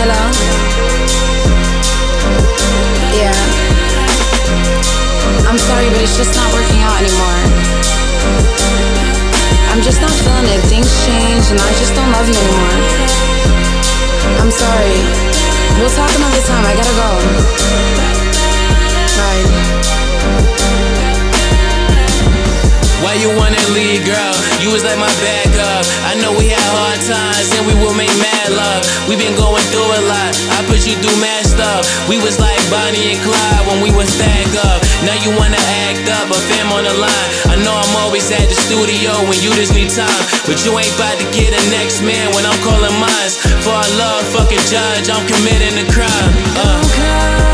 Hello? Yeah. I'm sorry, but it's just not working out anymore. I'm just not feeling it. Things change, and I just don't love you anymore. I'm sorry. We'll talk another time. I gotta go. You wanna leave, girl? You was like my backup. I know we had hard times and we will make mad love. We been going through a lot. I put you through mad stuff. We was like Bonnie and Clyde when we was stack up. Now you wanna act up, but fam on the line. I know I'm always at the studio when you just need time. But you ain't about to get a next man when I'm calling mines. For our love, fuck a judge, I'm committing a crime. Uh.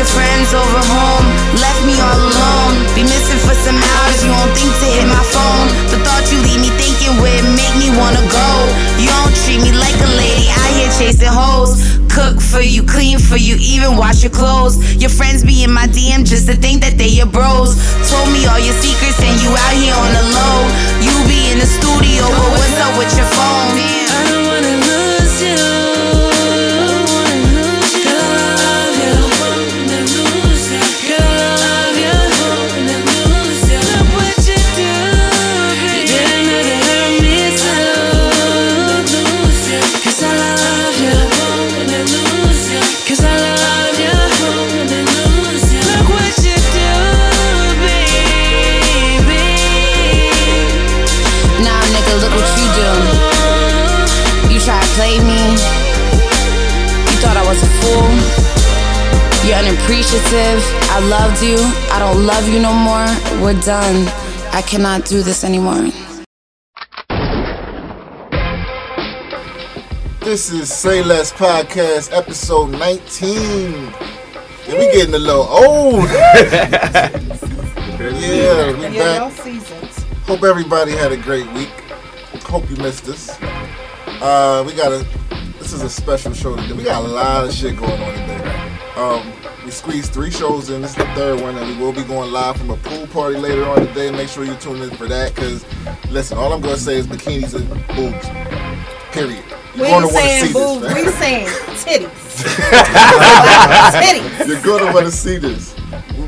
Your friends over home, left me all alone. Be missing for some hours, you don't think to hit my phone. The thought you leave me thinking would make me wanna go. You don't treat me like a lady, out here chasing hoes. Cook for you, clean for you, even wash your clothes. Your friends be in my DM just to think that they your bros. Told me all your secrets and you out here on the low. You be in the studio, but what's up with your phone? I don't wanna lose You're. I loved you. I don't love you no more. We're done. I cannot do this anymore. This is Say Less Podcast, episode 19. Yeah, we getting a little old. yeah, we back. Hope everybody had a great week. Hope you missed us. Uh, we got a. This is a special show today. We got a lot of shit going on today. Um, we squeezed three shows in. This is the third one, and we will be going live from a pool party later on today. Make sure you tune in for that, because listen, all I'm gonna say is bikinis and boobs. Period. We You're ain't gonna want saying see boobs, this. we man. saying titties. titties. You're gonna want to see this.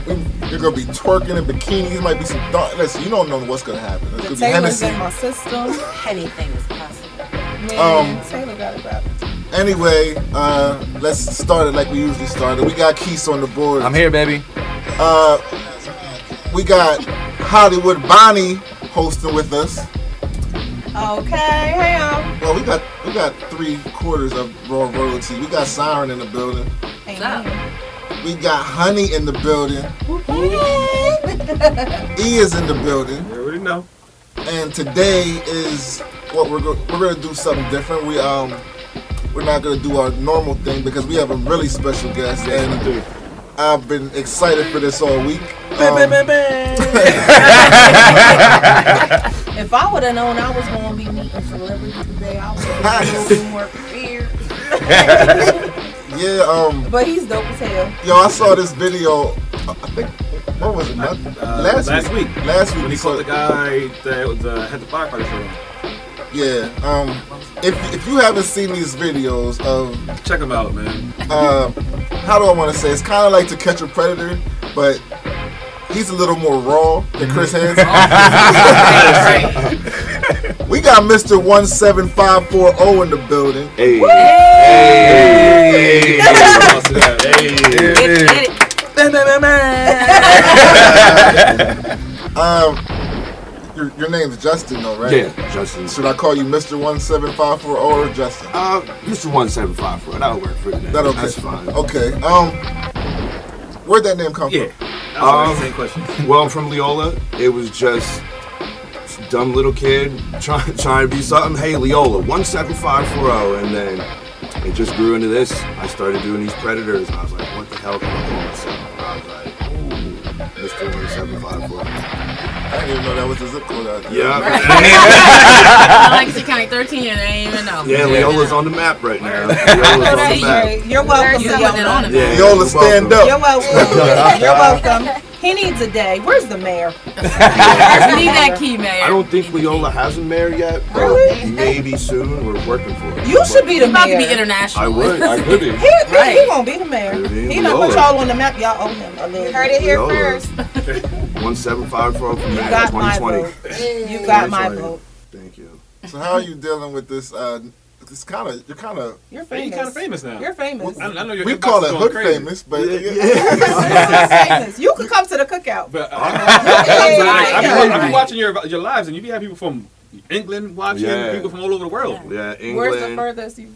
We- we- You're gonna be twerking in bikinis. Might be some. Th- listen, you don't know what's gonna happen. It's The gonna be Taylor's Hennessy. in my system. Anything is possible. Man, Um, Taylor got it back. Anyway, uh, let's start it like we usually started. We got Keith on the board. I'm here, baby. Uh, we got Hollywood Bonnie hosting with us. Okay, hey y'all. Well, we got we got three quarters of raw royalty. We got Siren in the building. Amen. We got Honey in the building. E is in the building. You already know. and today is what we're go- we're gonna do something different. We um we're not gonna do our normal thing because we have a really special guest, and I've been excited for this all week. Um, If I would have known I was going to be meeting celebrities today, I would have been a little more prepared. yeah, um, But he's dope as hell. yo, I saw this video. I think what was it? Not- Uh, last, last week. Last week. When he so- caught the guy that was, uh, had the firefighter shirt on. Yeah. Um, if if you haven't seen these videos of Check them out, man. uh, how do I want to say? It's kind of like To Catch a Predator, but he's a little more raw than Chris Hansen. we got Mr. 17540 in the building. Hey. Hey. Um, your, your name's Justin, though, right? Yeah, Justin. Should I call you Mr. 17540 or Justin? Uh, Mr. 175 that'll work for you. That okay? That's fine. Okay. Um, where'd that name come Yeah. from? That was Um, same question. Well, I'm from Leola. It was just dumb little kid trying trying to be something. Hey, Leola, 17540, and then it just grew into this. I started doing these predators, and I was like, what the hell can I call myself? And I was like, ooh, Mr. 1754. I didn't even know that was the zip code out there. Yeah. I like she counting 13 and they ain't even know. Yeah, Leola's on the map right now. Leola's on the map. You're welcome, You putting it on Leola. him. Leola, stand welcome. You're welcome. You're welcome. He needs a day. Where's the mayor? First, need that key, man. I don't think Leola has a mayor yet, but Really? maybe soon. We're working for it. You should be the He's about to mayor. be international. I would. I could be. He, he, Right. he won't be the mayor. It ain't He not put Leola. y'all on the map. Y'all owe him a little. You heard it here Leola. first. One seven five four from You mayor got my 2020. vote. You got my vote. Thank you. So how are you dealing with this? Uh, this kind of you're kind of You're famous. You're kind of famous now. You're famous. I, I know your we call it going hood crazy. famous, but Yeah, You're famous. You could come to the cookout. But uh, Hey, I, I, be, hey, I be hey. watching your your lives, and you be having people from England watching, Yeah. people from all over the world. Yeah, England. Where's the furthest you?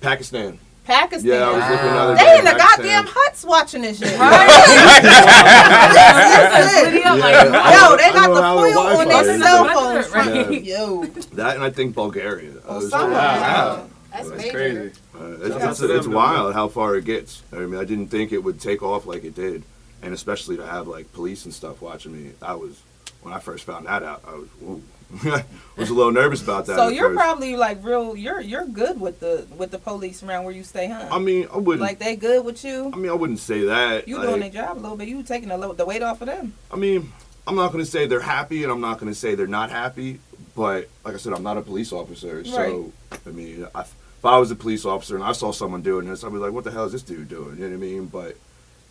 Pakistan. Pakistan. Yeah, I was looking the other They in the goddamn huts watching this shit. Video, like, Yeah. Yo, they got the foil on their cell Right. phones. Right. Yo. That and I think Bulgaria. I was Osama. like, Wow. That's, That's crazy. Uh, it's, Shout it's, it's wild how far it gets. I mean, I didn't think it would take off like it did, and especially to have like police and stuff watching me. I was when I first found that out. I was, whoa. I was a little nervous about that. So you're first. probably like real. You're you're good with the with the police around where you stay, huh? I mean, I wouldn't. like they good with you. I mean, I wouldn't say that. You like, doing their job a little bit. You taking a little the weight off of them. I mean, I'm not going to say they're happy, and I'm not going to say they're not happy. But like I said, I'm not a police officer, so I mean, I, if I was a police officer and I saw someone doing this, I'd be like, "What the hell is this dude doing?" You know what I mean? But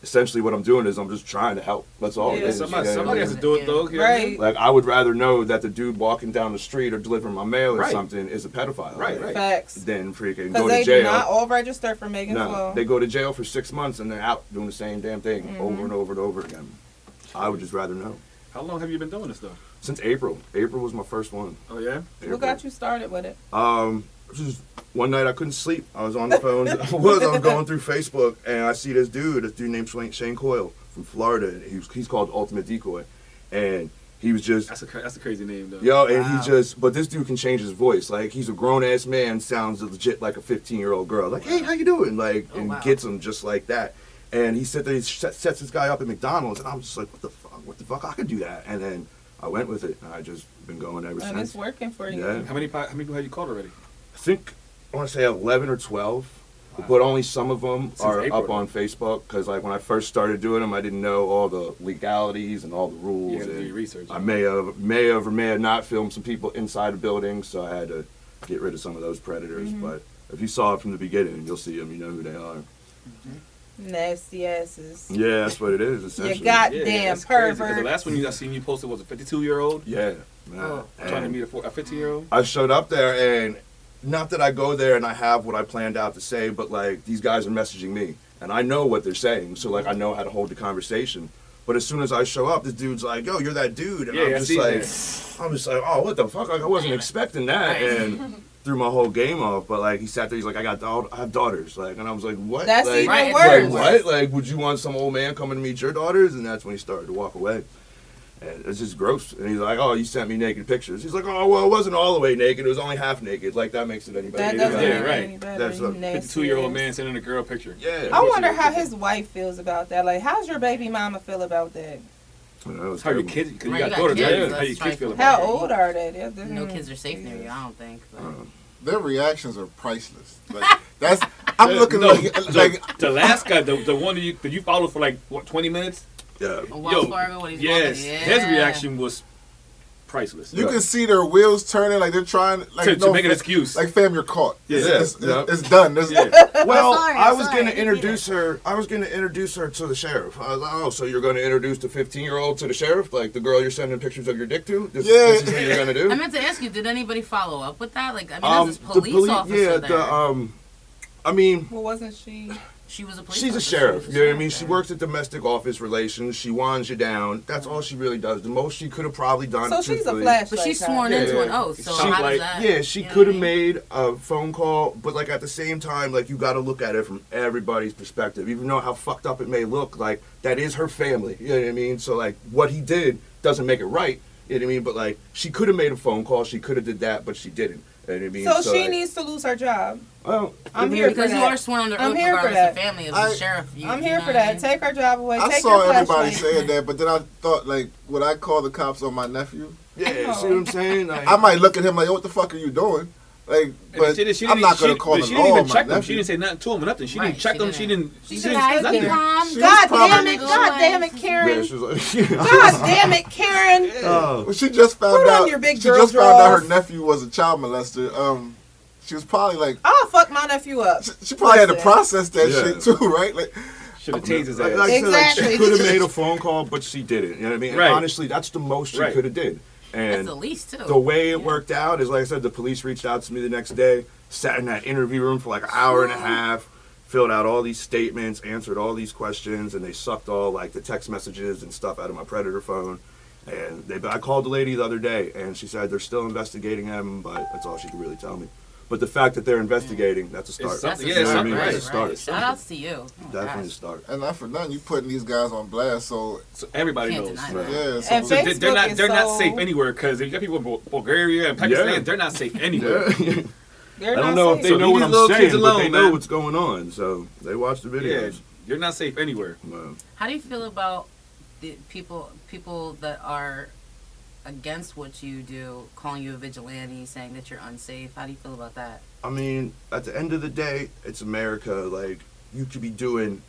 essentially, what I'm doing is I'm just trying to help. That's all it Yeah, is. somebody, you know what I mean? has to do it though. you know what I mean? Right. Like I would rather know that the dude walking down the street or delivering my mail or Right. something is a pedophile, Right, right. Facts. Than freaking go to jail. do not all registered for Megan no, Flow. they go to jail for six months and they're out doing the same damn thing Mm-hmm. over and over and over again. I would just rather know. How long have you been doing this though? Since April. April was my first one. Oh yeah. Who got you started with it? Um, just one night I couldn't sleep. I was on the phone. I was. I was going through Facebook and I see this dude, this dude named Shane, Shane Coyle from Florida. And he's he's called Ultimate Decoy, and he was just That's a that's a crazy name though. yo, and Wow. he just. But this dude can change his voice. Like he's a grown ass man, sounds legit like a 15 year old girl. Like hey, how you doing? Like Oh, and wow. gets him just like that. And he said that he set- sets this guy up at McDonald's, and I'm just like, what the fuck? What the fuck? I could do that. And then I went with it, and I just been going ever And since. And it's working for you. Yeah. How many pi- how many people have you called already? I think I want to say 11 or 12, Wow. but only some of them Since are April, up on Facebook because like when I first started doing them, I didn't know all the legalities and all the You rules. gotta do and your research. I may have may have or may have not filmed some people inside a building, so I had to get rid of some of those predators. Mm-hmm. But if you saw it from the beginning, you'll see them. You know who they are. Nasty asses. Yeah, that's what it is. You Essentially. got Yeah, damn that's crazy, 'cause pervert. The last one you I seen you posted was a 52 year old Yeah. man. Oh. trying to meet a, four- a 15 year old. I showed up there and not that I go there and I have what I planned out to say, but like these guys are messaging me and I know what they're saying, so like I know how to hold the conversation. But as soon as I show up, this dude's like, "Yo, you're that dude," and Yeah, I'm I just like, that. I'm just like, "Oh, what the fuck?" Like I wasn't expecting that, and threw my whole game off. But like he sat there, he's like, "I got, daugh- I have daughters," like, and I was like, "What?" That's like, even Right. worse. like, what? Like, would you want some old man coming to meet your daughters? And that's when he started to walk away. And it's just gross. And he's like, "Oh, you sent me naked pictures." He's like, "Oh, well, it wasn't all the way naked. It was only half naked. Like that makes it any better." That Yeah, doesn't yeah, make it right. any better. That's you a nasty 52 year old ass. man sending a girl picture. Yeah. I wonder how his wife feels about that. Like, how's your baby mama feel about that? You know, How your kids? Because you Right, got you got daughters. kids, yeah, How your kids feel trifling. about How it? old are they? They're- they're- No kids are safe near you, I don't think. But. Uh, Their reactions are priceless. Like that's I'm looking No, like the, like the last guy, the, the one that you that you followed for like what 20 minutes. Yeah. Wells Fargo when he's yes, walking. his reaction was priceless. you can see their wheels turning, like they're trying like to, to make an excuse. Like fam, you're caught. It's, Yeah. it's, Yeah. it's, it's done. There's, yeah. Well, sorry, I was sorry. gonna introduce her. I was gonna introduce her to the sheriff. I was like, oh, so you're gonna introduce the 15 year old to the sheriff, like the girl you're sending pictures of your dick to? This, Yeah. this is what you're gonna do. I meant to ask you, did anybody follow up with that? Like, I mean, Um, there's this police poli- officer yeah, there. the um, I mean, Well, wasn't she? She was a police she's a sheriff. She was You know what I a mean? sheriff She works at domestic office relations. She winds you down. That's all she really does. The most she could have probably done. So she's a truthfully- flashlight. But she's kind. sworn Yeah, into yeah. an oath, so She how like- does that? Yeah, she you know could have I mean? made a phone call, but like at the same time, like you got to look at it from everybody's perspective. Even though how fucked up it may look, like that is her family. You know what I mean? So like what he did doesn't make it right. You know what I mean? But like she could have made a phone call, she could have did that, but she didn't. You know what I mean? So, she like, needs to lose her job. Well, I'm here mean, for Because you are sworn under I'm oath here for regardless of that. family of I- the sheriff. You, I'm you here know for what I that. mean? Take her job away. I Take saw everybody saying that, but then I thought, like, would I call the cops on my nephew? Yeah, see what I'm saying? Like, I might look at him like, what the fuck are you doing? Like, but she she I'm didn't- gonna she- call but him She didn't even my check him. She didn't say nothing to him or nothing. She Right, didn't check she him. She didn't. didn't. She She said, didn't "Hi, say nothing. mom." God damn it! God damn it, Karen! she was like, God damn it, Karen! oh. Well, she just found Put on out. your big she just found out her nephew was a child molester. Um, she was probably like, I'll fuck my nephew up. she, she probably had to process that Yeah. shit too, right? Like, Should have tased his ass. like I like, Exactly. she could have made a phone call, but she didn't. You know what I mean? And Right. honestly, that's the most she Right. could have did. That's And the least, too. the way it Yeah. worked out is, like I said, the police reached out to me the next day, sat in that interview room for like an hour and a half, filled out all these statements, answered all these questions, and they sucked all like the text messages and stuff out of my predator phone. And they, I called the lady the other day, and she said they're still investigating him, but that's all she could really tell me. But the fact that they're investigating, that's a start. It's That's a it's start, something, right, right, That's a start. right. Shout outs to you. Oh, Definitely a gosh. start. and not for nothing, you're putting these guys on blast. So So everybody Can't knows. deny Right. that. yeah, so And So they, Facebook they're not is they're not so- safe anywhere because if you got people in Bul- Bulgaria and Pakistan. Yeah. They're not safe anywhere. Yeah. They're I don't not know safe. if they So know leave what these I'm little saying, kids but they alone, know man. what's going on. So they watch the yeah, videos. you're not safe anywhere. Well, How do you feel about the people people that are against what you do, calling you a vigilante, saying that you're unsafe? How do you feel about that? I mean, at the end of the day, it's America. Like, you could be doing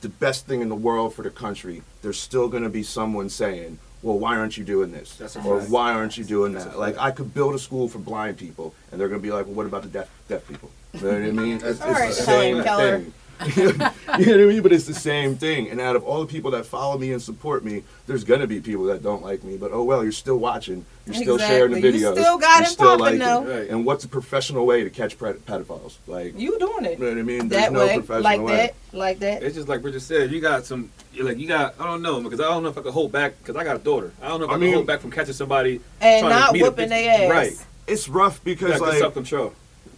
the best thing in the world for the country. There's still going to be someone saying, well, why aren't you doing this? That's a or fact. why aren't you doing That's that? Like. I could build a school for blind people, and they're going to be like, well, what about the deaf, deaf people? You know what I mean? It's, it's All right, the same Helen Keller. thing. you know what I mean? But it's the same thing. And out of all the people that follow me and support me, there's gonna be people that don't like me. But oh well, you're still watching. You're still sharing the Exactly. You videos. still got you're it still popping, liking though. Right. And what's a professional way to catch pedophiles? Like, You doing it you know what I mean? There's that no way, professional like way. that, like that. It's just like Bridget said. You got some. you're Like you got. I don't know because I don't know if I could hold back because I got a daughter. I don't know if I, I can hold back from catching somebody And trying to not meet a whooping bitch. their ass. Right. It's rough You because got like self control.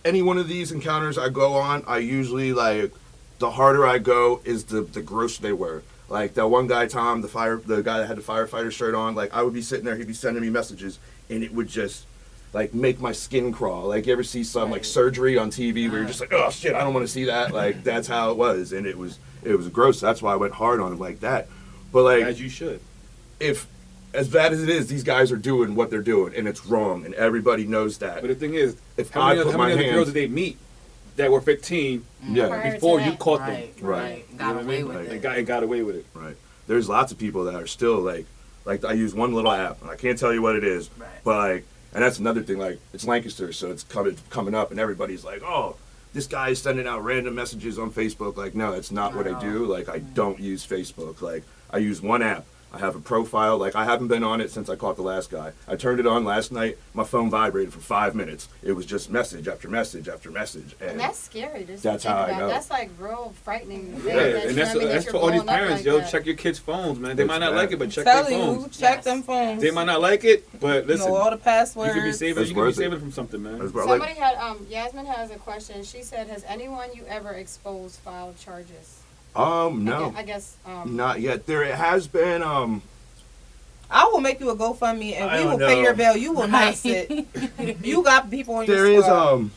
any one of these encounters I go on, I usually like the harder I go is the the grosser they were. Like that one guy, Tom, the fire, the guy that had the firefighter shirt on. Like I would be sitting there, he'd be sending me messages, and it would just like make my skin crawl. Like you ever see some like surgery on TV where you're uh-huh. just like, oh shit, I don't want to see that. Like that's how it was, and it was it was gross. That's why I went hard on him like that. But like As you should. if as bad as it is, these guys are doing what they're doing, and it's wrong, and everybody knows that. But the thing is, If how I many, put how my many other hands- girls did they meet that were 15 mm. yeah, before you caught Right, them? Right. right. Got You know I away mean? with Like, it. And got, and got away with it. Right. There's lots of people that are still like, like I use one little app, and I can't tell you what it is, Right. but like, and that's another thing. Like, it's Lancaster, so it's coming coming up, and everybody's like, oh, this guy is sending out random messages on Facebook. Like, no, it's not what I do. Like, I mm. don't use Facebook. Like, I use one app. I have a profile. Like, I haven't been on it since I caught the last guy. I turned it on last night. My phone vibrated for five minutes. It was just message after message after message, and, And that's scary. To That's think how I know. That's like real frightening. Yeah, that- that, and that's, know what I mean, that that's you're for all these parents, like yo. that. Check your kids' phones, man. They It's might not bad. like it, but check their Tell you, phones. check Yes. them phones. They might not like it, but listen, know all the you passwords. could be saving. It's You could be saving from something, man. That's what like. Somebody had um Yasmin has a question. She said, "Has anyone you ever exposed filed charges?" Um, I no, I guess um not yet. There it has been um. I will make you a GoFundMe and I we don't will pay your bill. You will not sit. You got people on your There is squad. um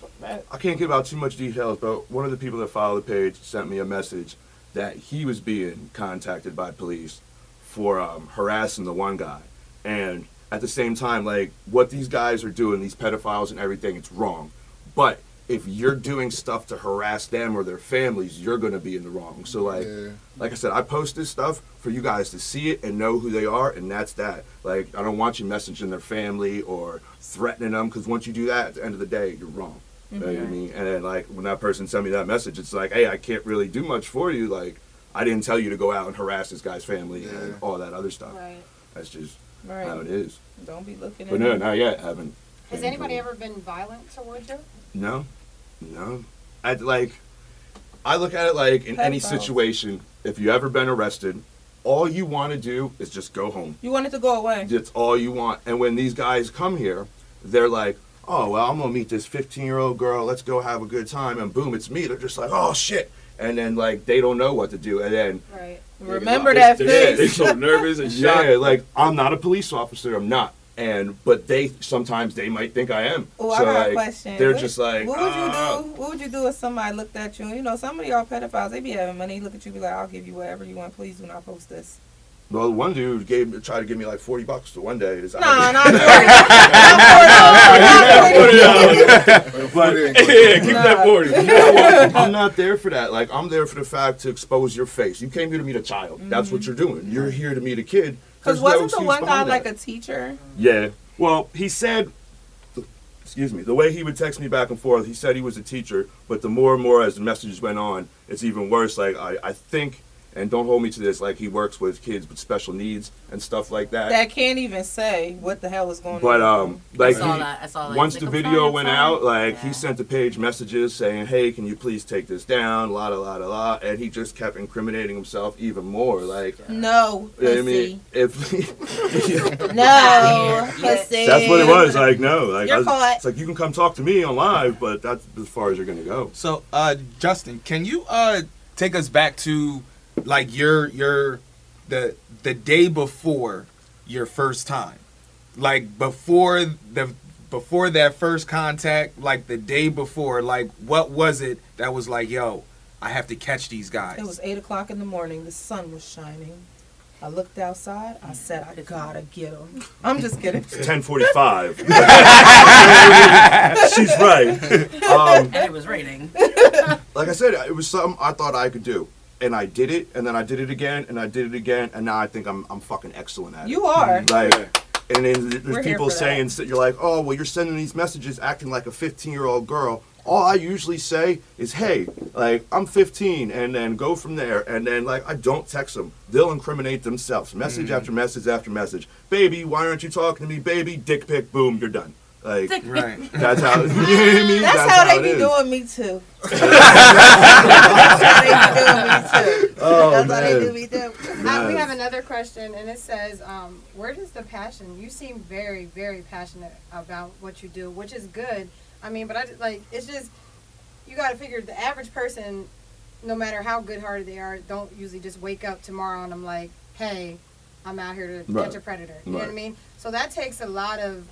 I can't give out too much details, but one of the people that follow the page sent me a message that he was being contacted by police for um, harassing the one guy, and at the same time, like what these guys are doing, these pedophiles and everything, it's wrong. But if you're doing stuff to harass them or their families, you're gonna be in the wrong. So like, Yeah. like I said, I post this stuff for you guys to see it and know who they are, and that's that. Like, I don't want you messaging their family or threatening them, because once you do that, at the end of the day, you're wrong. You know what I mm-hmm. mean? And then, like, when that person sent me that message, it's like, hey, I can't really do much for you. Like, I didn't tell you to go out and harass this guy's family and all that other stuff. right. That's just Right. how it is. Don't be looking But at no, me. not yet. Haven't. Has anybody ever been violent towards you? No, no. I like. I look at it like in any Pedophiles. situation. If you ever been arrested, all you want to do is just go home. You want it to go away. That's all you want. And when these guys come here, they're like, "Oh well, I'm gonna meet this 15 year old girl. Let's go have a good time." And boom, it's me. They're just like, "Oh shit!" And then like they don't know what to do. And then Right. Remember They're- that they're, they're face. so nervous and shocked. yeah, like I'm not a police officer. I'm not. And but they sometimes they might think I am. Oh, so I got like, a question. They're What- just like, what would "Ah." you do? What would you do if somebody looked at you? You know, some of y'all pedophiles, they be having money. Look at you, be like, "I'll give you whatever you want. Please do not post this." Well, one dude gave tried to give me like forty bucks to one day. It's- No, not forty. But Yeah, keep that 40. You know? I'm not there for that. Like I'm there for the fact to expose your face. You came here to meet a child. That's what you're doing. You're here to meet a kid. Because wasn't the one guy behind like a teacher? Yeah. Well, he said, excuse me, the way he would text me back and forth, he said he was a teacher, but the more and more as the messages went on, it's even worse. Like, I, I think, and don't hold me to this, like, he works with kids with special needs and stuff like that. That can't even say what the hell is going But on. But um, like saw he- that. I saw that. once the video went sorry." out, like Yeah. he sent the page messages saying, "Hey, can you please take this down?" La la la la la, and he just kept incriminating himself even more. Like, no, I pussy. mean, if no, pussy. that's what it was, like no, like You're I was- caught. it's like you can come talk to me on live, but that's as far as you're gonna go. So, uh, Justin, can you uh take us back to like your your the the day before your first time, like before the before that first contact, like the day before, like what was it that was like, yo, I have to catch these guys. It was eight o'clock in the morning. The sun was shining. I looked outside. I said, "I gotta get him." I'm just kidding. Ten forty-five. She's right. Um, And it was raining. like I said, it was something I thought I could do. And I did it, and then I did it again, and I did it again, and now I think I'm I'm fucking excellent at it. You are. Like, and then there's We're people saying that you're like, oh, well, you're sending these messages acting like a 15 year old girl. All I usually say is, hey, like I'm 15, and then go from there. And then like I don't text them; they'll incriminate themselves. Message Mm. after message after message. Baby, why aren't you talking to me? Baby, dick pic, boom, you're done. Like Right. that's how you know what I mean. That's, how, they be is. doing me too. That's how they be doing me too. Oh, That's how they do me too. Uh, we have another question, and it says, um, "Where does the passion? You seem very, very passionate about what you do, which is good. I mean, but I like it's just you got to figure the average person, no matter how good-hearted they are, don't usually just wake up tomorrow and I'm like, hey, I'm out here to Right. catch a predator. You know what I mean? So that takes a lot of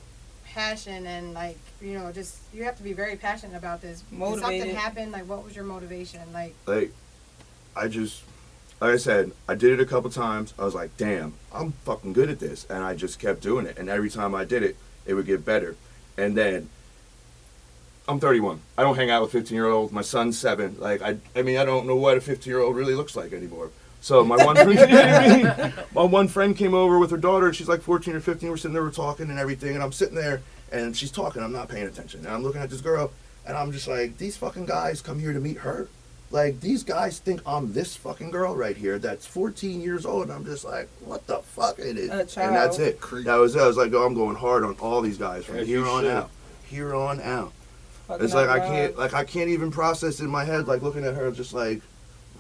passion and like you know just you have to be very passionate about this. Did something Motivated. happen? Like, what was your motivation? Like, like I just like I said, I did it a couple times. I was like, damn, I'm fucking good at this. And I just kept doing it. And every time I did it, it would get better. And then I'm 31. I don't hang out with 15 year olds. My son's seven. Like I, I mean, I don't know what a 15 year old really looks like anymore. So my one friend, you know I mean? my one friend came over with her daughter. and She's like 14 or 15. We're sitting there, we're talking and everything. And I'm sitting there, and she's talking. I'm not paying attention. And I'm looking at this girl, and I'm just like, these fucking guys come here to meet her. Like these guys think I'm this fucking girl right here that's 14 years old. And I'm just like, what the fuck it is? A And that's child. it. That was it. I was like, oh, I'm going hard on all these guys from As here on should. out. Here on out. Fucking It's like I can't like I can't even process in my head like looking at her just like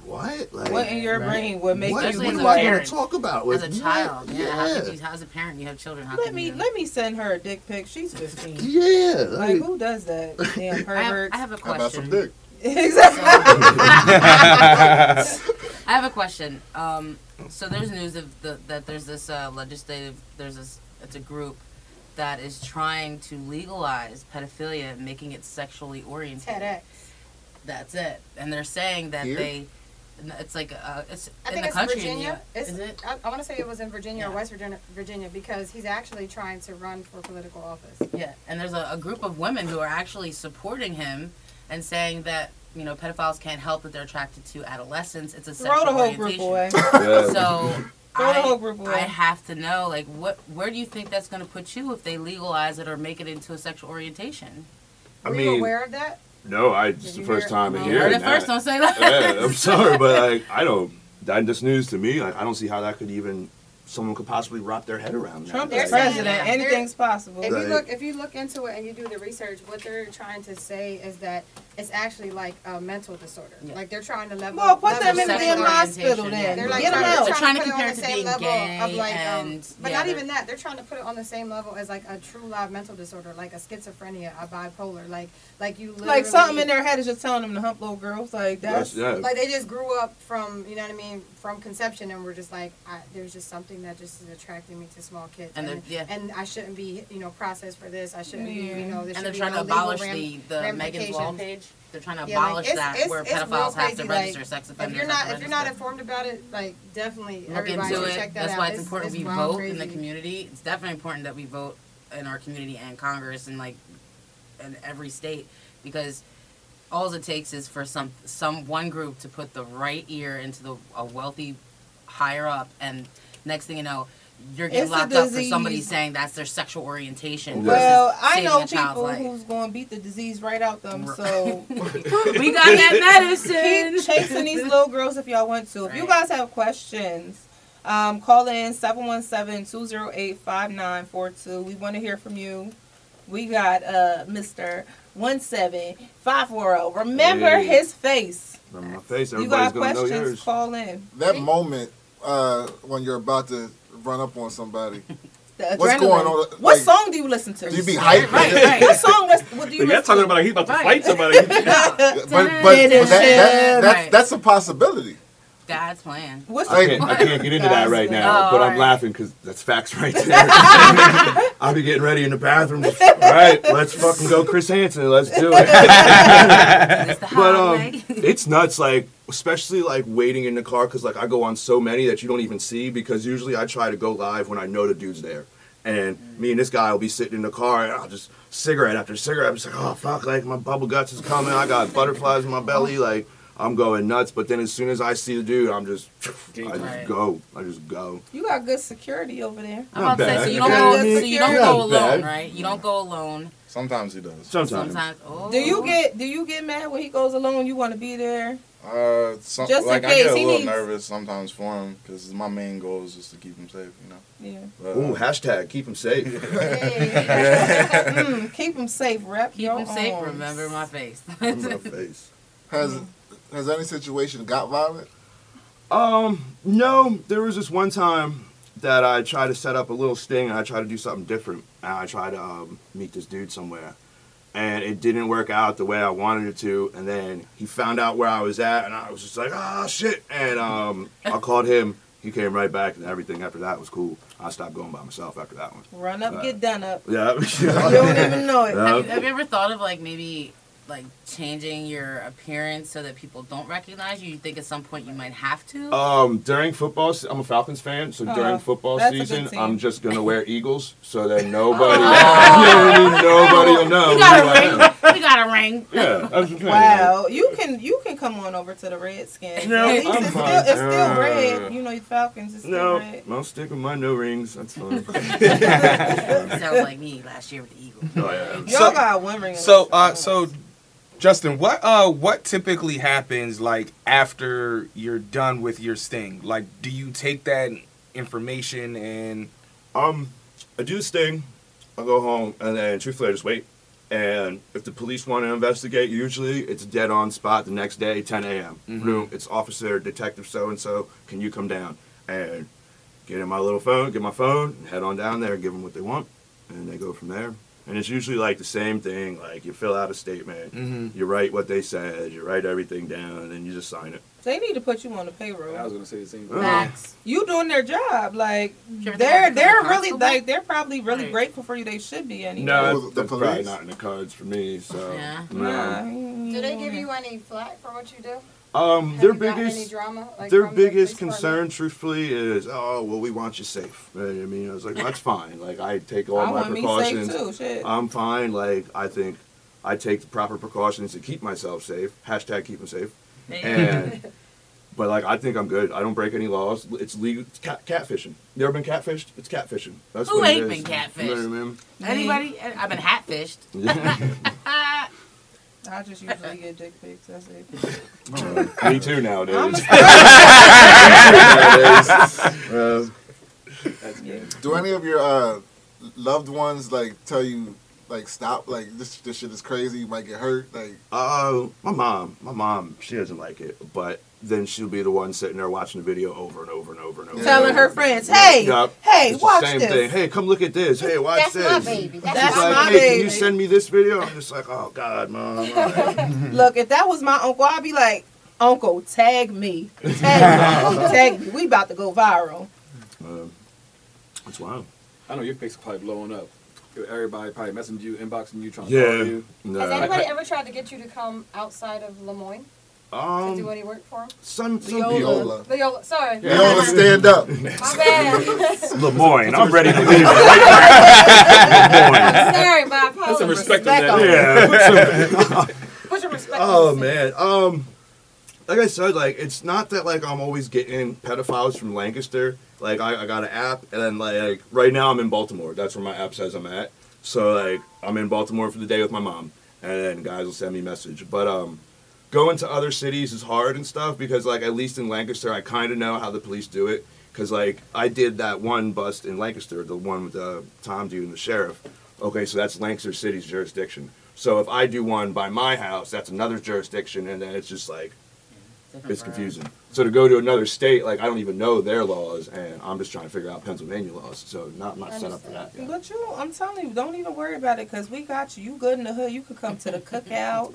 what like What in your brain would make what, you Especially what as do a I want to talk about As a what? child, yeah. Yeah could you, as a parent, you have children. How Let me you? let me send her a dick pic. She's 15. yeah Like like, who does that? Damn I have, perverts. I have a How about some question. dick? exactly. I have a question. Um, so there's news of the, that there's this uh, legislative. There's this. It's a group that is trying to legalize pedophilia, and making it sexually oriented. TEDx. That's it. And they're saying that Here? they. It's like uh, it's I in think the it's country. Virginia. It's, is it? I, I want to say it was in Virginia or West Virginia, Virginia because he's actually trying to run for political office. Yeah, and there's a, a group of women who are actually supporting him and saying that you know pedophiles can't help that they're attracted to adolescents. It's a sexual Throw the whole group orientation. away. yeah. So Throw the I, whole group away. I have to know like what where do you think that's going to put you if they legalize it or make it into a sexual orientation? I Were you mean aware of that? No I it's the first time no. of You hearing heard first. Don't say that. yeah, I'm sorry but like I don't that just news to me like I don't see how that could even someone could possibly wrap their head around Trump that. is They're saying president. Anything's possible. If you look, if you look into it and you do the research, what they're trying to say is that it's actually like a mental disorder. Yeah. Like they're trying to level. Well, put level them in the sex damn hospital yeah. then. They're like Get them trying, out. they're They're trying, trying to to put it compare on it the to same being level of gay like, um, but yeah, not even that. They're trying to put it on the same level as like a true live mental disorder, like a schizophrenia, a bipolar, like like you literally, Like something in their head is just telling them to hump little girls. Like that's, that's yeah Like they just grew up from, you know what I mean, from conception, and we're just like, I, there's just something something that just is attracting me to small kids. And And, yeah. and I shouldn't be, you know, processed for this. I shouldn't be, you know, there and they're trying to abolish ram- the the Megan's. Law page. They're trying to Yeah, like, abolish it's- that it's- where it's pedophiles have to register like, sex If offenders. you're not if you're not informed about it, like definitely look everybody into should it. check that That's out. why it's, important we vote in the community. It's definitely important that we vote in our community and Congress and like in every state because all it takes is for some some one group to put the right ear into the a wealthy higher up and next thing you know you're getting It's locked up for somebody saying that's their sexual orientation. Well, I know people life. who's going to beat the disease right out them. So we got that medicine. Keep chasing these little girls if y'all want to. If you guys have questions, um, call in 717-208-5942. We want to hear from you. We got uh, Mr. 17540. oh. Remember Hey. his face. Remember my face. You got gonna know questions? yours. Call in. That moment uh, when you're about to run up on somebody. The What's going on? What song do you listen to? Do you be hyped? Right, right. what song? lis- What do you You're listen talking to? about like he's about to Right. fight somebody. but but, but that, that, that's, that's a possibility. God's plan. What's I can't, I can't get into that right now, Oh, but I'm alright. laughing because that's facts right there. I'll be getting ready in the bathroom. Just, All right, let's fucking go, Chris Hansen. Let's do it. but um, it's nuts. Like especially like waiting in the car because like I go on so many that you don't even see because usually I try to go live when I know the dude's there. And me and this guy will be sitting in the car and I'll just cigarette after cigarette. I'm just like, oh fuck, like my bubble guts is coming. I got butterflies in my belly. Like I'm going nuts. But then as soon as I see the dude, I'm just, I just go. I just go. You got good security over there. I'm about to say, so you don't Yeah, go, so you don't go alone, bad. right? You don't go alone. Sometimes he does. Sometimes. Sometimes. Oh. Do you get do you get mad when he goes alone? You want to be there? Uh, some, Just in like I case get a he little needs- nervous sometimes for him because my main goal is just to keep him safe, you know. Yeah. But, Ooh, uh, hashtag keep him safe. Mm, keep him safe. Rep Keep your him safe. Remember my face. remember my face. Has has any situation got violent? Um, no, there was this one time that I tried to set up a little sting and I tried to do something different. And I tried to um, meet this dude somewhere. And it didn't work out the way I wanted it to. And then he found out where I was at and I was just like, oh shit. And um, I called him. He came right back and everything after that was cool. I stopped going by myself after that one. Run up, Uh, get done up. Yeah. You don't even know it. have, you, have you ever thought of like maybe like changing your appearance so that people don't recognize you? You think at some point you might have to? Um, during football, se- I'm a Falcons fan, so Uh, during football that's a good season, team. I'm just gonna wear Eagles, so that nobody, you know what I mean? Nobody will know. You got who a I ring. We got a ring. Yeah, that's what I'm saying. Wow, you can you can come on over to the Redskins. No, At least I'm it's still, fine. it's still Uh, red. You know, the Falcons is still red. No, red. I'll stick with my no rings. That's fine. Sounds like me last year with the Eagles. Oh yeah. Y'all got one ring. So, uh, so Justin, what uh, what typically happens like after you're done with your sting? Like, do you take that information and Um, I do this thing. I go home, and then truthfully, I just wait. And if the police want to investigate, usually it's dead on spot the next day, 10 a.m. Boom, it's officer, detective so and so. Can you come down and get in my little phone, get my phone, head on down there, give them what they want, and they go from there. And it's usually like the same thing. Like you fill out a statement, Mhm. you write what they said, you write everything down, and then you just sign it. They need to put you on the payroll. I was gonna say the same thing. Max, You doing their job. Like Sure, they're they're they're really constable? like they're probably really Right. grateful for you. They should be anyway. No, the that's probably not in the cards for me. So Yeah. no. Nah, Do they give you any flack for what you do? Um, Have their biggest any drama, like, their biggest concern, truthfully, is oh well, we want you safe. Right? I mean, I was like, that's fine. Like I take all I my want me safe precautions. too, shit. I'm fine. Like I think I take the proper precautions to keep myself safe. Hashtag keep them safe. And but like I think I'm good. I don't break any laws. It's legal. It's cat, catfishing. You ever been catfished? It's catfishing. That's Who what it ain't is. been catfished? You know what I mean? Anybody? I've been hatfished. I just usually get dick pics. That's it. Me too nowadays. I'm Uh, do any of your uh, loved ones like tell you like stop like this this shit is crazy you might get hurt like Uh, my mom, my mom, she doesn't like it, but then she'll be the one sitting there watching the video over and over and over and over. Telling her friends, "Hey, yep. hey, It's the watch same this." thing. Hey, come look at this. Hey, watch That's this. my baby. That's That's She's like, my hey, can you send me this video? I'm just like, oh God, mom. all right." Look, if that was my uncle, I'd be like, Uncle, tag me, tag me, tag me. We about to go viral. Uh, That's wild. I know your face is probably blowing up. Everybody probably messaging you, inboxing you, trying to Yeah. call you. No. Has anybody ever tried to get you to come outside of Lemoyne to do Um, any work for them? some some Leola. people. Leola, sorry. Leola, stand up. My bad. Lemoyne, I'm ready to leave. it. Sorry, my apologies. Put some respect on Respect that. on Yeah. Put your respect Oh on the man. Um like I said, like it's not that like I'm always getting pedophiles from Lancaster. Like I, I got an app and then like right now I'm in Baltimore. That's where my app says I'm at. So like I'm in Baltimore for the day with my mom. And then guys will send me a message. But um going to other cities is hard and stuff because like at least in Lancaster I kinda know how the police do it. Cause like I did that one bust in Lancaster, the one with uh, Tom dude and the sheriff. Okay, so that's Lancaster City's jurisdiction. So if I do one by my house, that's another jurisdiction, and then it's just like Different it's borough. confusing. So to go to another state, like I don't even know their laws, and I'm just trying to figure out Pennsylvania laws. So not not set up for that. yet. But you, I'm telling you, don't even worry about it because we got you. You good in the hood. You could come to the cookout.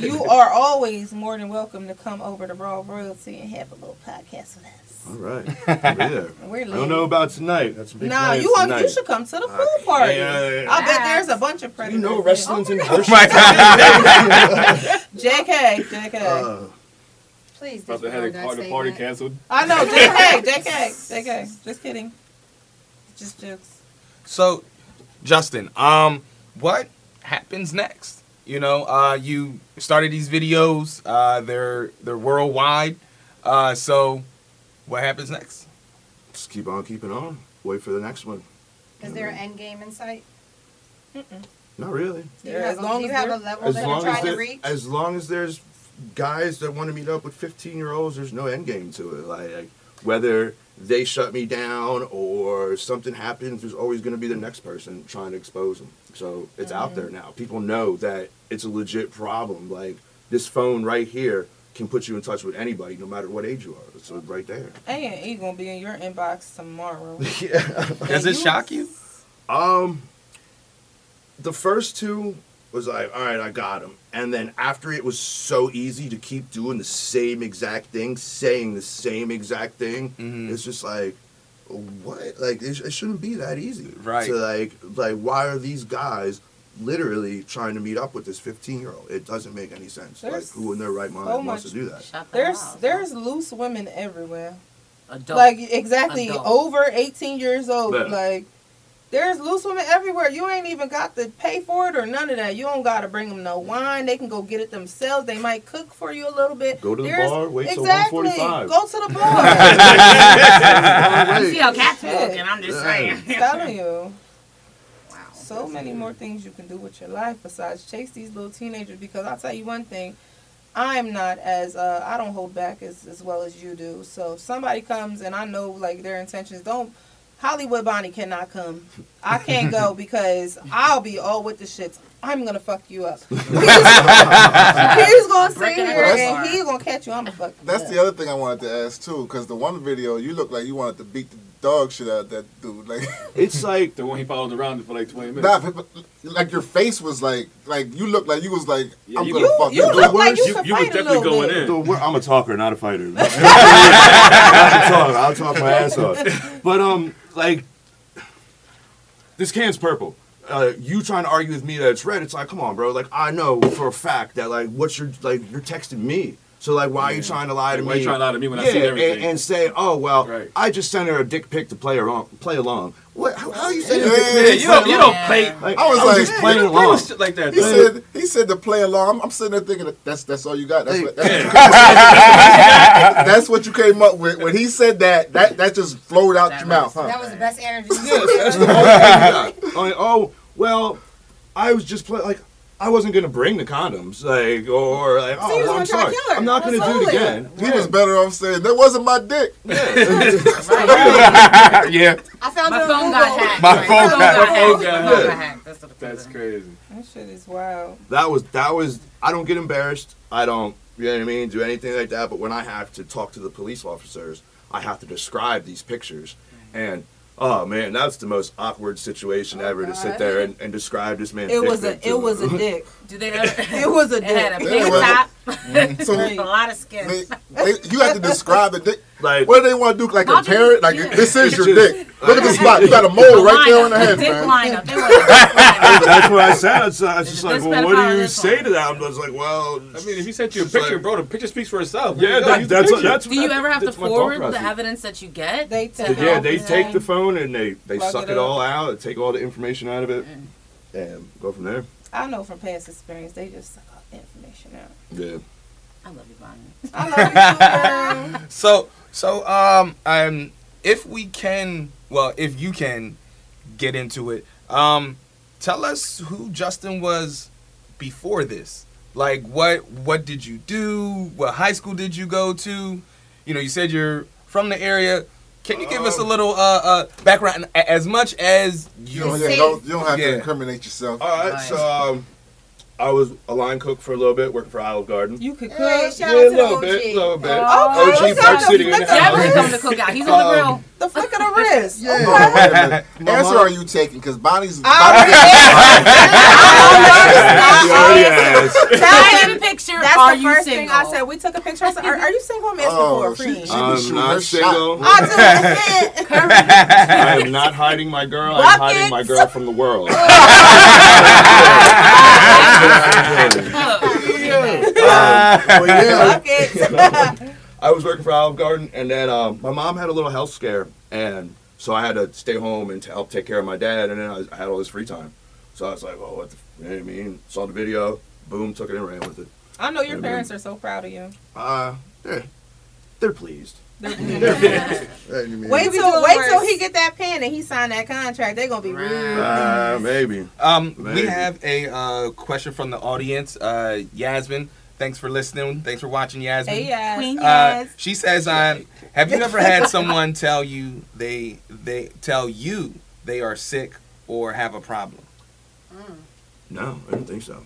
you are always more than welcome to come over to Raw Royalty and have a little podcast with us. All right, I'll be there. We're I don't know about tonight. That's some big Nah, you want, tonight. you should come to the pool party. yeah, yeah, yeah. I bet there's a bunch of You predators. know there. wrestling's in Oh my God. JK, JK. Uh, Please About to have that the party, party statement. canceled. I know, JK, JK, JK. Just kidding. Just jokes. So, Justin, um, what happens next? You know, uh, you started these videos. Uh, they're they're worldwide. Uh, so, what happens next? just keep on keeping on. Wait for the next one. Is there an end game in sight? Not really. Yeah, as long do you as have a level As that you're long as, trying to there- reach? as long as there's guys that want to meet up with 15 year olds, there's no end game to it. Like, like, whether they shut me down or something happens, there's always going to be the next person trying to expose them. So it's out there now. People know that it's a legit problem. Like this phone right here can put you in touch with anybody, no matter what age you are. It's right there. A and he gonna be in your inbox tomorrow. yeah. Does it shock you? Um, the first two was like, all right, I got him. And then after it was so easy to keep doing the same exact thing, saying the same exact thing, Mhm. it's just like, what? Like, it, it shouldn't be that easy. Right. To like, like, why are these guys literally trying to meet up with this 15 year old? It doesn't make any sense. There's like, who in their right mind so wants to do that? Shut the There's hell there's loose women everywhere. Adult. Like exactly Adult. over 18 years old. Yeah. Like there's loose women everywhere. You ain't even got to pay for it or none of that. You don't got to bring them no wine. They can go get it themselves. They might cook for you a little bit. Go to the There's- bar, wait till exactly. Go to the bar. You see how cats Shit. and I'm just saying. Telling you. Wow. So many more things you can do with your life besides chase these little teenagers. Because I'll tell you one thing, I'm not as uh, I don't hold back as as well as you do. So if somebody comes and I know like their intentions, don't. Hollywood Bonnie cannot come. I can't go because I'll be all with the shits. I'm gonna fuck you up. He's, he's gonna sit Breaking here and he's gonna catch you. I'm gonna fuck you That's up. the other thing I wanted to ask too, because the one video you look like you wanted to beat the dog shit out of that dude. Like, It's like, The one he followed around for like 20 minutes. nah, but- but, like your face was like, like you looked like you was like, Yeah, I'm you- gonna You, fuck you you. look like you, You- could you was definitely little going bit. in. So we're- I'm a talker, not a fighter. I'll talk. I'll talk my ass off. But um, like this can's purple. Uh, you trying to argue with me that it's red? It's like, come on, bro. Like I know for a fact that like what's your like you're texting me. So like, why are you trying to lie to Like, why me? you trying to lie to me when I see everything? And, and say, oh well, Right. I just sent her a dick pic to play her on, play along. What? How, how you saying? Yeah, dick yeah, you don't, play you along? don't play. Like, I was I was like, just playing Play along. with shit like that. He though. said he said to play along. I'm, I'm sitting there thinking that's that's all you got. That's, Hey. what, that's, what, you came, that's what you came up with. When he said that, that that just flowed out That your mouth, huh? That was the best energy. Yes, that's the whole thing. Like, oh, well, I was just playing. like, I wasn't gonna bring the condoms, like, or like, So oh, gonna I'm sorry. I'm not gonna do it Absolutely. again. He was better off saying that wasn't my dick. yeah. I found My it on phone got Google. hacked. My Right, phone got hacked. hacked. My phone got Yeah. hacked. That's, the That's thing. crazy. That shit is wild. That was that was. I don't get embarrassed. I don't, you know what I mean, do anything like that. But when I have to talk to the police officers, I have to describe these pictures, and oh man, that's the most awkward situation ever to sit there and, and describe this man. It was a it was a dick. Do they ever? It was a dick. It had a dick. pink Yeah, well, top So a lot of skin. they, they, you have to describe the dick. Like, What do they want to do? Like Why don't you compare it? Like yeah. this is your just- dick. Look at the spot. You got a mole right there on the head, Dick man. lineup. They want a dick lineup. that's what I said. It's, uh, it's just like, well, what do you say one. to that? I'm just like, well, I mean, if he sent you a picture, like- bro, the picture speaks for itself. Yeah, You that, use that's picture. that's. Do you ever have to that's my thought forward the evidence that you get? They take the Yeah, they take the phone and they they suck it it, all out, take all the information out of it, and go from there. I know from past experience, they just suck all the information out. Yeah. I love you, Bonnie. I love you too, girl. So so um um if we can well if you can get into it um tell us who Justin was before this like what what did you do what high school did you go to you know you said you're from the area can you give us a Um, little uh uh background as much as You you don't, yeah, don't, you don't have Yeah. to incriminate yourself. All right, so um, I was a line cook for a little bit, working for Olive Garden. You could cook. Hey, shout yeah, out a to the little OG. bit, a little bit. Okay, OG let's Park go. City in the Let's go. Jeffrey's house. coming to cook out. He's on the Um, grill. The flick of the wrist. Yeah. Okay. Hold wait a Answer mom- are you taking? Because Bonnie's. I already She already has. Tell him picture. That's are the you first single? thing I said. We took a picture. I said, "Are, are you single? I'm asking Oh, for a friend." she- I'm not single. Oh, I do. I am not hiding my girl. I'm hiding my girl from the world. Well, yeah. Bucket. I was working for Olive Garden, and then um, my mom had a little health scare, and so I had to stay home and to help take care of my dad, and then I, I had all this free time. So I was like, "Oh, what the? You know what I mean?" Saw the video, boom, took it and ran with it. I know your parents are so proud of you. Uh, they're, they're pleased. They're- Hey, Wait till wait till he get that pen and he sign that contract. They're gonna be real. Uh, maybe. Um, we have a uh, question from the audience. Uh, Yasmin, thanks for listening. Thanks for watching, Yasmin. Hey, yes. Queen Uh, Yaz. she says, um, "Have you ever had someone tell you they they tell you they are sick or have a problem?" No, I don't think so.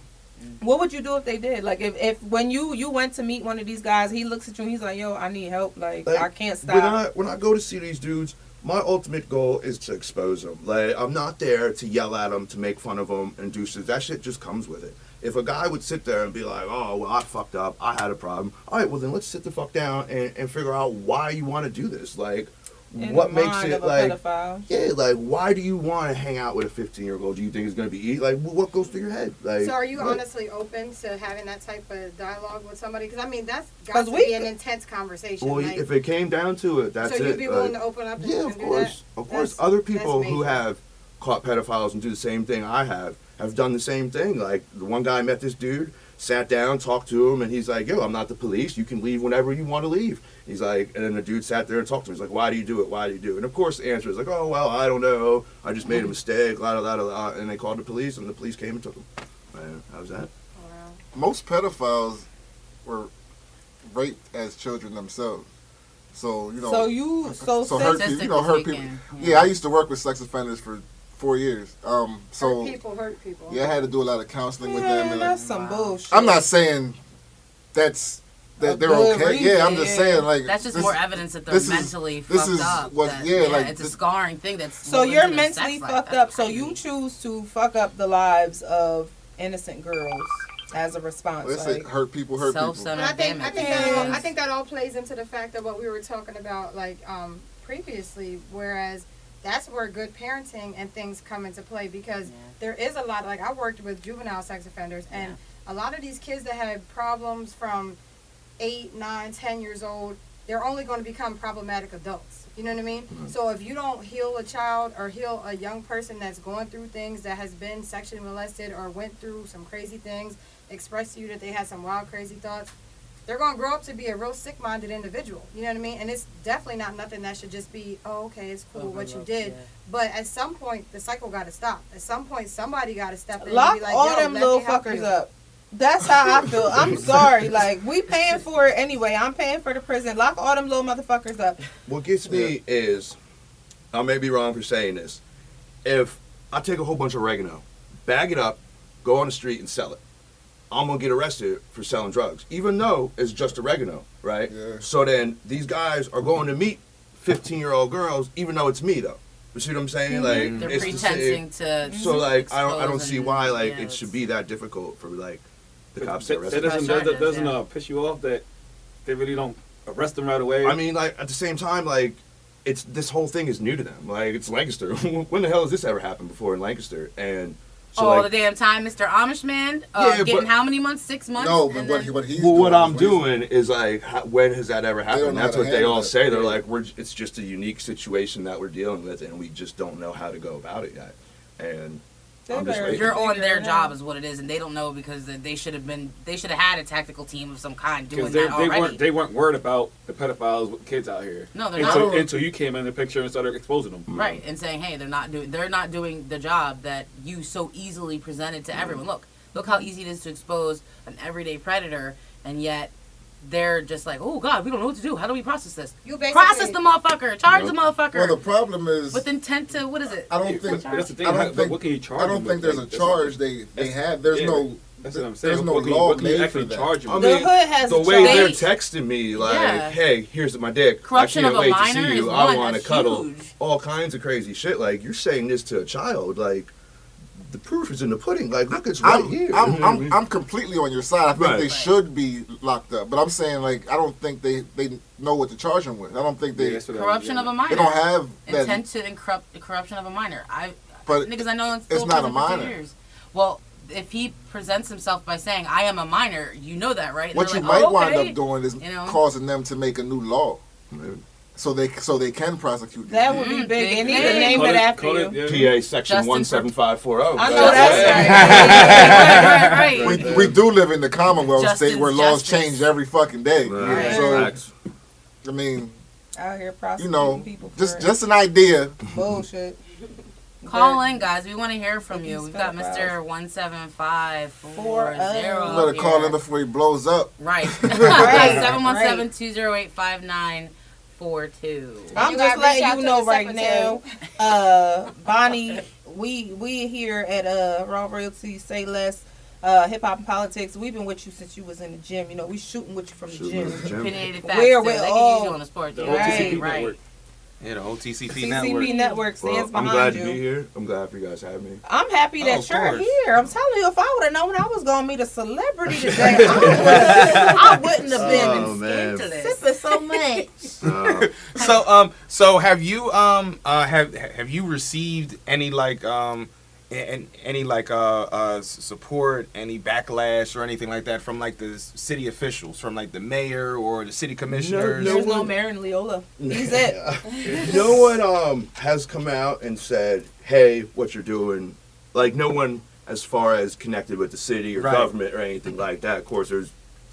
What would you do if they did? Like if, if when you you went to meet one of these guys, he looks at you and he's like, "Yo, I need help. Like, Like, I can't When stop." I when I go to see these dudes, my ultimate goal is to expose them. Like I'm not there to yell at them, to make fun of them, and do shit. That shit just comes with it. If a guy would sit there and be like, "Oh, well, I fucked up. I had a problem." All right, well then let's sit the fuck down and, and figure out why you want to do this. Like, In what the makes mind it of a like? pedophile. Yeah, like why do you want to hang out with a 15 year old? Do you think it's gonna be easy? Like, what goes through your head? Like, So are you what? honestly open to having that type of dialogue with somebody? Because I mean, that's got 'Cause to we be an intense conversation. Well, like, if it came down to it, that's so it. you'd be willing like- to open up and, Yeah, and of do course, that? of course. That's- Other people who have caught pedophiles and do the same thing I have have done the same thing. Like the one guy I met this dude, sat down, talked to him, and he's like, "Yo, I'm not the police. You can leave whenever you want to leave." He's like, and then the dude sat there and talked to him. He's like, "Why do you do it? Why do you do it?" And of course, the answer is like, "Oh well, I don't know. I just made a mistake." La la la la. And they called the police, and the police came and took him. Man, how's that? Most pedophiles were raped as children themselves. So you know. So you so, so hurt people. You know, hurt people. Statistically Yeah, I used to work with sex offenders for four years. Um, so hurt people hurt people. yeah, I had to do a lot of counseling with them. Man, And like, that's some bullshit. I'm not saying that's that A they're good okay. Yeah, I'm just saying like That's just this- more evidence that they're this is- mentally this fucked is up. what- that- yeah, like it's a scarring thing that's. So you're mentally sex life. fucked up. So you choose to fuck up the lives of innocent girls as a response. Well, it's like, like hurt people, hurt people. But I think I think that all, I think that all plays into the fact of what we were talking about like um, previously. Whereas that's where good parenting and things come into play because there is a lot. Like I worked with juvenile sex offenders, and a lot of these kids that had problems from eight, nine, ten years old, they're only going to become problematic adults. You know what I mean? Mm-hmm. So if you don't heal a child or heal a young person that's going through things that has been sexually molested or went through some crazy things, express to you that they had some wild, crazy thoughts, they're going to grow up to be a real sick-minded individual. You know what I mean? And it's definitely not nothing that should just be, oh, okay, it's cool what you did. yeah. But at some point, the cycle got to stop. At some point, somebody got to step in Lock and be like, all Yo, them let little me help fuckers you. up. That's how I feel. I'm sorry. Like we paying for it anyway. I'm paying for the prison. Lock all them little motherfuckers up. What gets me is, I may be wrong for saying this. If I take a whole bunch of oregano, bag it up, go on the street and sell it, I'm gonna get arrested for selling drugs, even though it's just oregano, right? Yeah. So then these guys are going to meet 15 year old girls, even though it's me though. You see what I'm saying? Mhm. Like They're it's the same- pretending to So like I don't I don't see why like yeah, it should be that difficult for like the cops to arrest that them. doesn't, that, that doesn't uh, piss you off that they really don't arrest them right away. I mean, like at the same time, like it's this whole thing is new to them. Like it's Lancaster. when the hell has this ever happened before in Lancaster? And so All like, the damn time, Mr. Amish man. Uh, Yeah, getting but- how many months? Six months. No, but what, he, what he's well, what doing I'm is doing is like, how, when has that ever happened? That's what they all it. say. They're Yeah. like, we're. It's just a unique situation that we're dealing with, and we just don't know how to go about it yet. And They I'm just. You're on their job is what it is, and they don't know because they- they should have been. They should have had a tactical team of some kind doing because they, that they already. weren't they weren't worried about the pedophiles with kids out here. No, they're until, not. until you came in the picture and started exposing them. Right, and saying, "Hey, they're not doing they're not doing the job that you so easily presented to mm-hmm. everyone. Look, look how easy it is to expose an everyday predator, and yet they're just like, oh God, we don't know what to do. How do we process this? You basically Process the motherfucker, charge the motherfucker Well, the problem is, with intent to what is it? I don't think. that's the thing. I don't think. what can you charge I don't think there's a charge they they have. There's yeah, no. That's what I'm saying. There's no what can you, law what can you made actually for that. charge I with? The mean, hood has the way they're texting me, like, Yeah. "Hey, here's my dick. Corruption I can't of a wait to see you. I want to cuddle." huge. All kinds of crazy shit. Like you're saying this to a child. Like the proof is in the pudding. Like look, it's right I'm, here. I'm, I'm, I'm completely on your side. I think Right. they should be locked up, but I'm saying like I don't think they they know what to charge them with. I don't think they that's what corruption yeah. of a minor. they don't have that. intent to incorrupt the corruption of a minor. I But niggas I know in it's not a prison for two minor. years. Well, if he presents himself by saying I am a minor, you know that, right? And what you like, might "Oh, wind up doing is You know? causing them to make a new law, so they so they can prosecute. That people. would be Mm, big. big They need to name Call it after call you. yeah. PA section one seven five four zero. I know that's right, right, right. We, we do live in the Commonwealth Justice, state where laws justice. change every fucking day. Right. So I mean, Out here you know, people for just it. just an idea. bullshit. Call in, guys. We want to hear from you. We've got. Mister One Seven Five Four Four oh. Zero. You better call in before he blows up. Right. Right. Seven one seven two zero eight five nine four two. I'm You just letting you know right now, uh, Bonnie, we we here at uh Raw Royalty Say Less, uh, Hip Hop and Politics. We've been with you since you was in the gym. You know, we shooting with you from the Shooting gym. the gym. Opinionated facts. Where too. we They can all- use you on the sport. The. Right, right. network. Yeah, the whole TCP CCP network. Network Well, stands I'm glad you. to be here. I'm glad for you guys having me. I'm happy Oh, that of you're course. here. I'm telling you, if I would have known I was gonna meet a celebrity today, I, would, I wouldn't have been Oh, man. sipping so much. Uh, So um, so have you um uh have have you received any like um and any like uh uh support, any backlash or anything like that from like the city officials, from like the mayor or the city commissioners? no There's no mayor in Leola. He's it. no one um has come out and said, "Hey, what you're doing." Like no one, as far as connected with the city or Right. government or anything like that. Of course, there's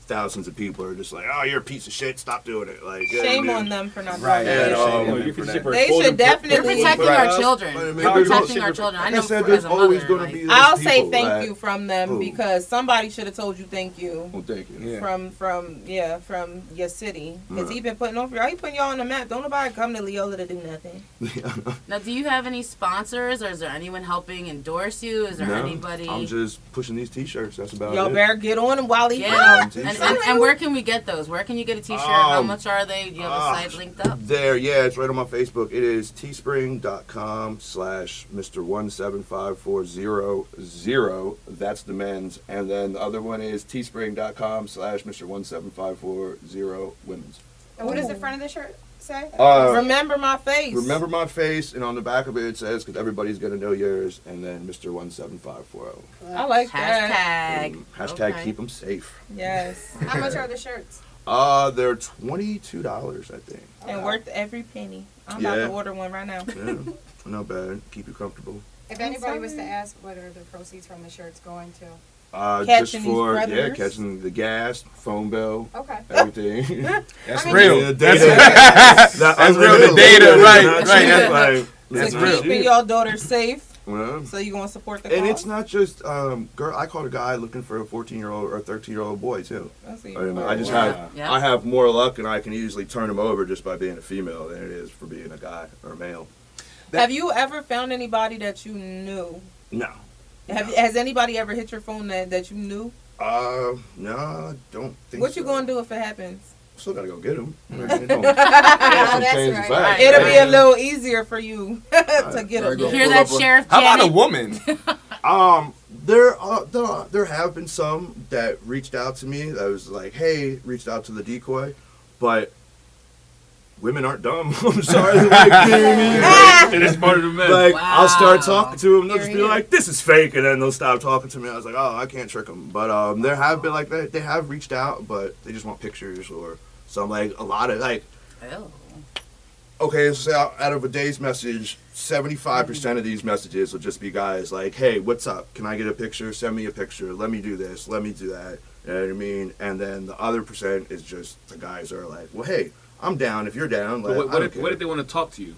thousands of people are just like, "Oh, you're a piece of shit. Stop doing it." Like, yeah, Shame man. on them for not Right. doing And, that. um, You know, you can for that. They should definitely- They're protecting Right. our children. But I mean, They're protecting our children. I Like know I said, for, there's as a always mother, gonna like, be those I'll say thank that- you from them Who? because somebody should have told you thank you Well, thank you. Yeah. from from yeah from your city because Yeah. he been putting on for y'all. He putting y'all on the map. Don't nobody come to Leola to do nothing. Now, do you have any sponsors, or is there anyone helping endorse you? Is there No, anybody? I'm just pushing these T-shirts. That's about it. Y'all better get on him while he Yeah, hot. And, and, and where can we get those? Where can you get a T-shirt? How Um, much are they? Do you have a ah, site linked up? There, yeah, it's right on my Facebook. It is teespring.com slash Mr. 175400. That's the men's. And then the other one is teespring.com slash Mr. 17540 women's. And what does the front of the shirt say? Uh, Remember my face. remember my face, and on the back of it it says, because everybody's going to know yours, and then Mr. 17540. I like that. Hashtag. Um, hashtag Okay. keep them safe. Yes, How much are the shirts? Uh, they're $22, I think. and worth every penny. I'm about to order one right now. Yeah, not bad. Keep you comfortable. If anybody was to ask, what are the proceeds from the shirts going to? Uh, Catching just these for yeah, catching the gas, phone bill, Okay. everything. That's I mean- real. Yeah, That's, data. That That's real. The data, data, right, right. just like- That's to real. keeping your daughter safe, Well, so you gonna support the and cause? it's not just um, girl. I caught a guy looking for a 14 year old or a 13 year old boy too. That's I, mean, I just worse. have Yeah. I have more luck, and I can easily turn him over just by being a female than it is for being a guy or a male. Have you ever found anybody that you knew? No. Have has anybody ever hit your phone that, that you knew? Uh, no, I don't think. What you so. gonna do if it happens? Still gotta go get him. that's right. It'll be a little easier for you to get Right, them. You hear that, Sheriff How about a woman? Um, there, uh, there, are- there have been some that reached out to me. That was like, hey, reached out to the decoy, but women aren't dumb. I'm sorry. Like, you know what I mean? and it's part of the men. Like I'll start talking to them, they'll Here just be is. like, "This is fake," and then they'll stop talking to me. I was like, "Oh, I can't trick them." But um, there have been like that. They have reached out, but they just want pictures or some like a lot of like. Ew. Okay, so out, out of a day's message, seventy-five percent of these messages will just be guys like, "Hey, what's up? Can I get a picture? Send me a picture. Let me do this. Let me do that." You know what I mean? And then the other percent is just the guys are like, "Well, hey, I'm down. If you're down, like, what, what, if, what if they want to talk to you?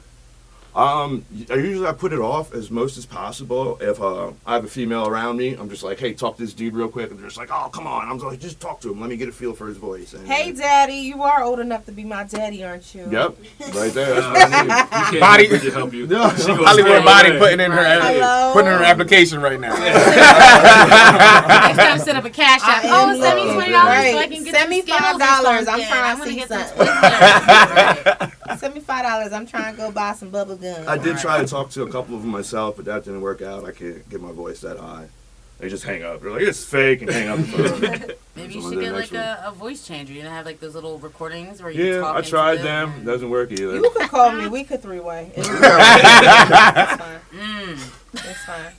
Um, I usually I put it off as most as possible. If uh, I have a female around me, I'm just like, hey, talk to this dude real quick, and they're just like, oh, come on. I'm like, just talk to him. Let me get a feel for his voice. And, Hey, daddy, you are old enough to be my daddy, aren't you? Yep, right there. That's what I need. You can't Body- help you. No. She gonna Hollywood stay body away. putting in her Hello? putting in her application right now. Next time, set up a cash app. I Oh, am send me twenty dollars so I can get send me five dollars. I'm something. trying to see get some something. Twizzlers. Right. Send me five dollars. I'm trying to go buy some bubble gum. I did try to talk to a couple of them myself, but that didn't work out. I can't get my voice that high. They just hang up. They're like, it's fake, and hang up the phone. Maybe you should get like a, a voice changer. You know, have like those little recordings where you yeah, talk I tried it them. and- Doesn't work either. You could call me. We could three way. It's fine. Mm. It's fine.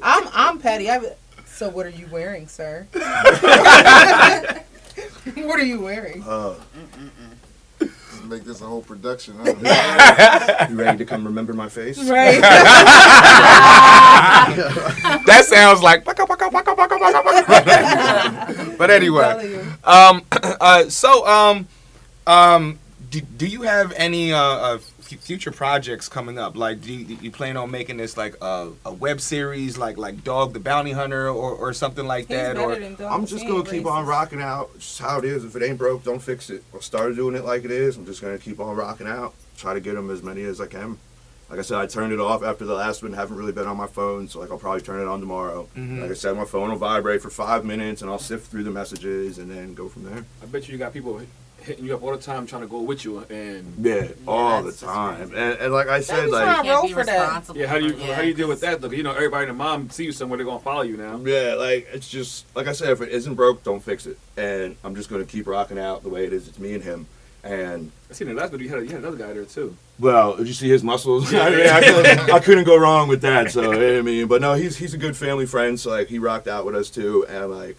I'm I'm petty. I, so what are you wearing, sir? what are you wearing? Uh, make this a whole production. Huh? You ready to come remember my face? Right. that sounds like. but anyway, um, uh, so um, um, do, do you have any uh, uh f- future projects coming up? Like, do you, you plan on making this like a, a web series, like like Dog the Bounty Hunter, or, or something like He's that? Or than Dog. I'm just gonna keep racist. on rocking out. Just how it is. If it ain't broke, don't fix it. I started doing it like it is. I'm just gonna keep on rocking out. Try to get them as many as I can. Like I said, I turned it off after the last one. Haven't really been on my phone, so like I'll probably turn it on tomorrow. Mhm. Like I said, my phone will vibrate for five minutes, and I'll sift through the messages and then go from there. I bet you you got people hitting you up all the time trying to go with you and Yeah, all the time. And, and like I said, like fine. Can't be for that. yeah, how do you yeah, how do you deal with 'cause- that though? 'Cause You know, everybody and their mom see you somewhere, they're gonna follow you now. Yeah, like it's just like I said, if it isn't broke, don't fix it. And I'm just gonna keep rocking out the way it is. It's me and him. And I seen the last video. You had, you had another guy there too. well, did you see his muscles? I, mean, I, couldn't, I couldn't go wrong with that. So you know what I mean, but no, he's he's a good family friend. So like he rocked out with us too. And like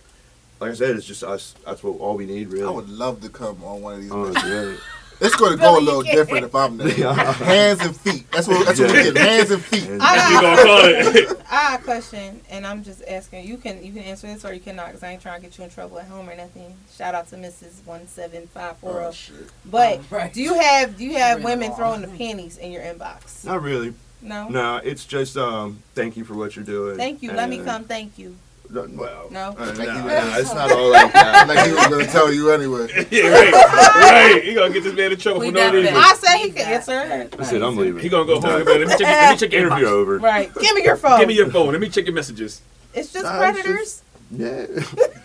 like I said, it's just us. That's what all we need really. I would love to come on one of these. Oh, yeah. It's going to go a little different if I'm there. Hands and feet. That's what. That's what we get. Hands and feet. And- I- You gonna call it? I got a question, and I'm just asking. You can you can answer this or you cannot, because I ain't trying to get you in trouble at home or nothing. Shout out to Mrs. One Seven Five Four Oh Zero. shit. But Oh, right. do you have do you have Bring it women on. throwing the panties in your inbox? Not really. No. No, it's just um, thank you for what you're doing. Thank you. Let me come. Thank you. Well, No? uh, Like no, you- it's not all like that. Like he was going to tell you anyway. yeah, right. right. You gonna get this man in trouble We for no reason. I said he Leave could that. answer. I said I'm leaving. He gonna go home. Let me check. Let me check your Interview inbox. over. Right. Give me your phone. Give me your phone. Let me check your messages. It's just Nah, it's predators. Yeah.